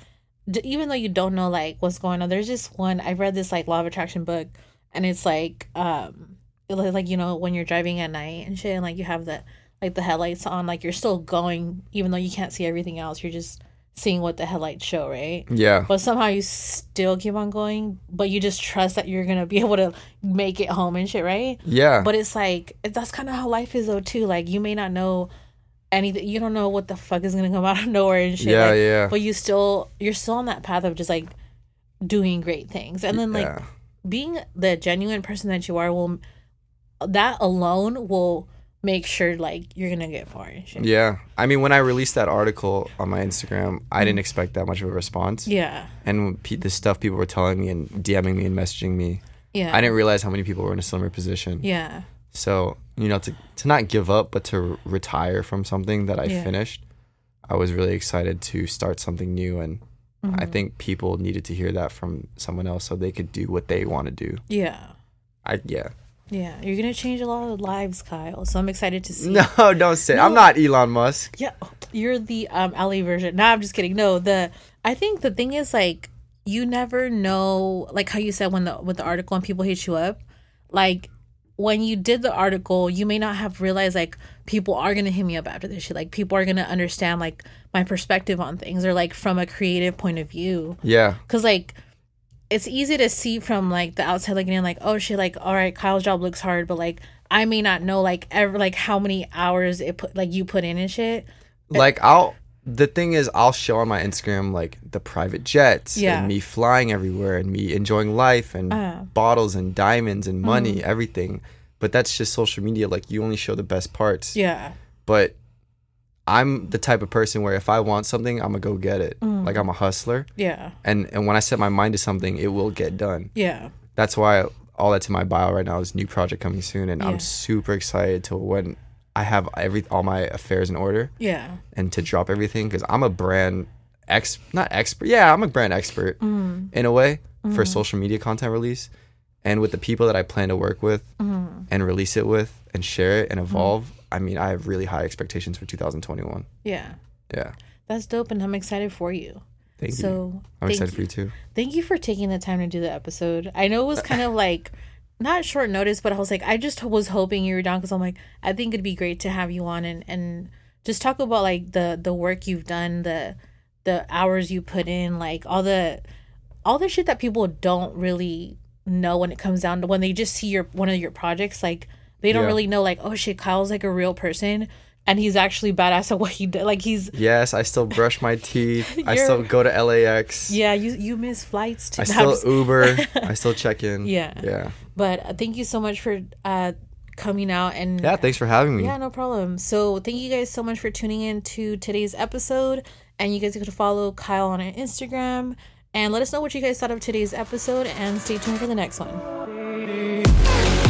d- even though you don't know like what's going on there's just one I've read this like law of attraction book and it's like um it like you know when you're driving at night and shit and like you have the like the headlights on like you're still going even though you can't see everything else you're just seeing what the headlights show right Yeah. but somehow you still keep on going but you just trust that you're gonna be [laughs] able to make it home and shit right Yeah. but it's like that's kind of how life is though too like you may not know anything you don't know what the fuck is gonna [laughs] come out of nowhere and shit Yeah, like, yeah. but you still you're still on that path of just like doing great things and then like yeah. being the genuine person that you are will that alone will make sure like you're gonna get far and shit Yeah. I mean, when I released that article on my Instagram, I didn't expect that much of a response. yeah And pe- the stuff people were telling me and DMing me and messaging me, yeah I didn't realize how many people were in a similar position. yeah So, you know, to, to not give up, but to retire from something that I Yeah. finished, I was really excited to start something new. And Mm-hmm. I think people needed to hear that from someone else so they could do what they want to do. yeah I, yeah. Yeah you're gonna change a lot of lives kyle so i'm excited to see [laughs] No, don't say. I'm not Elon Musk. Yeah, you're the um LA version. No, I'm just kidding. No, the I think the thing is like you never know like how you said when the with the article and people hit you up like when you did the article you may not have realized like people are gonna hit me up after this shit like people are gonna understand like my perspective on things or like from a creative point of view Yeah. because like it's easy to see from like the outside looking in like oh shit like all right kyle's job looks hard but like i may not know like ever like how many hours it put like you put in and shit Like I'll the thing is I'll show on my Instagram like the private jets Yeah. and me flying everywhere and me enjoying life and Uh. bottles and diamonds and money, Mm. everything. But that's just social media. Like you only show the best parts. yeah But I'm the type of person where if I want something, I'm gonna go get it. Mm. Like I'm a hustler. yeah And and when I set my mind to something, it will get done. yeah That's why all that's in my bio right now is new project coming soon and Yeah. I'm super excited to when I have every all my affairs in order yeah and to drop everything because I'm a brand ex not expert yeah I'm a brand expert Mm. in a way for social media content release and with the people that I plan to work with Mm. and release it with and share it and evolve I mean I have really high expectations for 2021 yeah. Yeah. That's dope and i'm excited for you. Thank you. So I'm excited you. for you too. Thank you for taking the time to do the episode. I know it was kind of [laughs] like not short notice, but I was like, I just was hoping you were down because I'm like, I think it'd be great to have you on and and just talk about like the the work you've done, the the hours you put in, like all the all the shit that people don't really know when it comes down to when they just see your one of your projects, like they don't Yeah. really know like, oh shit, Kyle's like a real person. And he's actually badass at what he did. Like he's yes I still brush my [laughs] teeth I still go to LAX yeah, you you miss flights too. I [laughs] still Uber [laughs] I still check in Yeah. yeah But uh, thank you so much for uh, coming out and yeah thanks for having me yeah, no problem. So thank you guys so much for tuning in to today's episode, and you guys can follow Kyle on Instagram and let us know what you guys thought of today's episode, and stay tuned for the next one.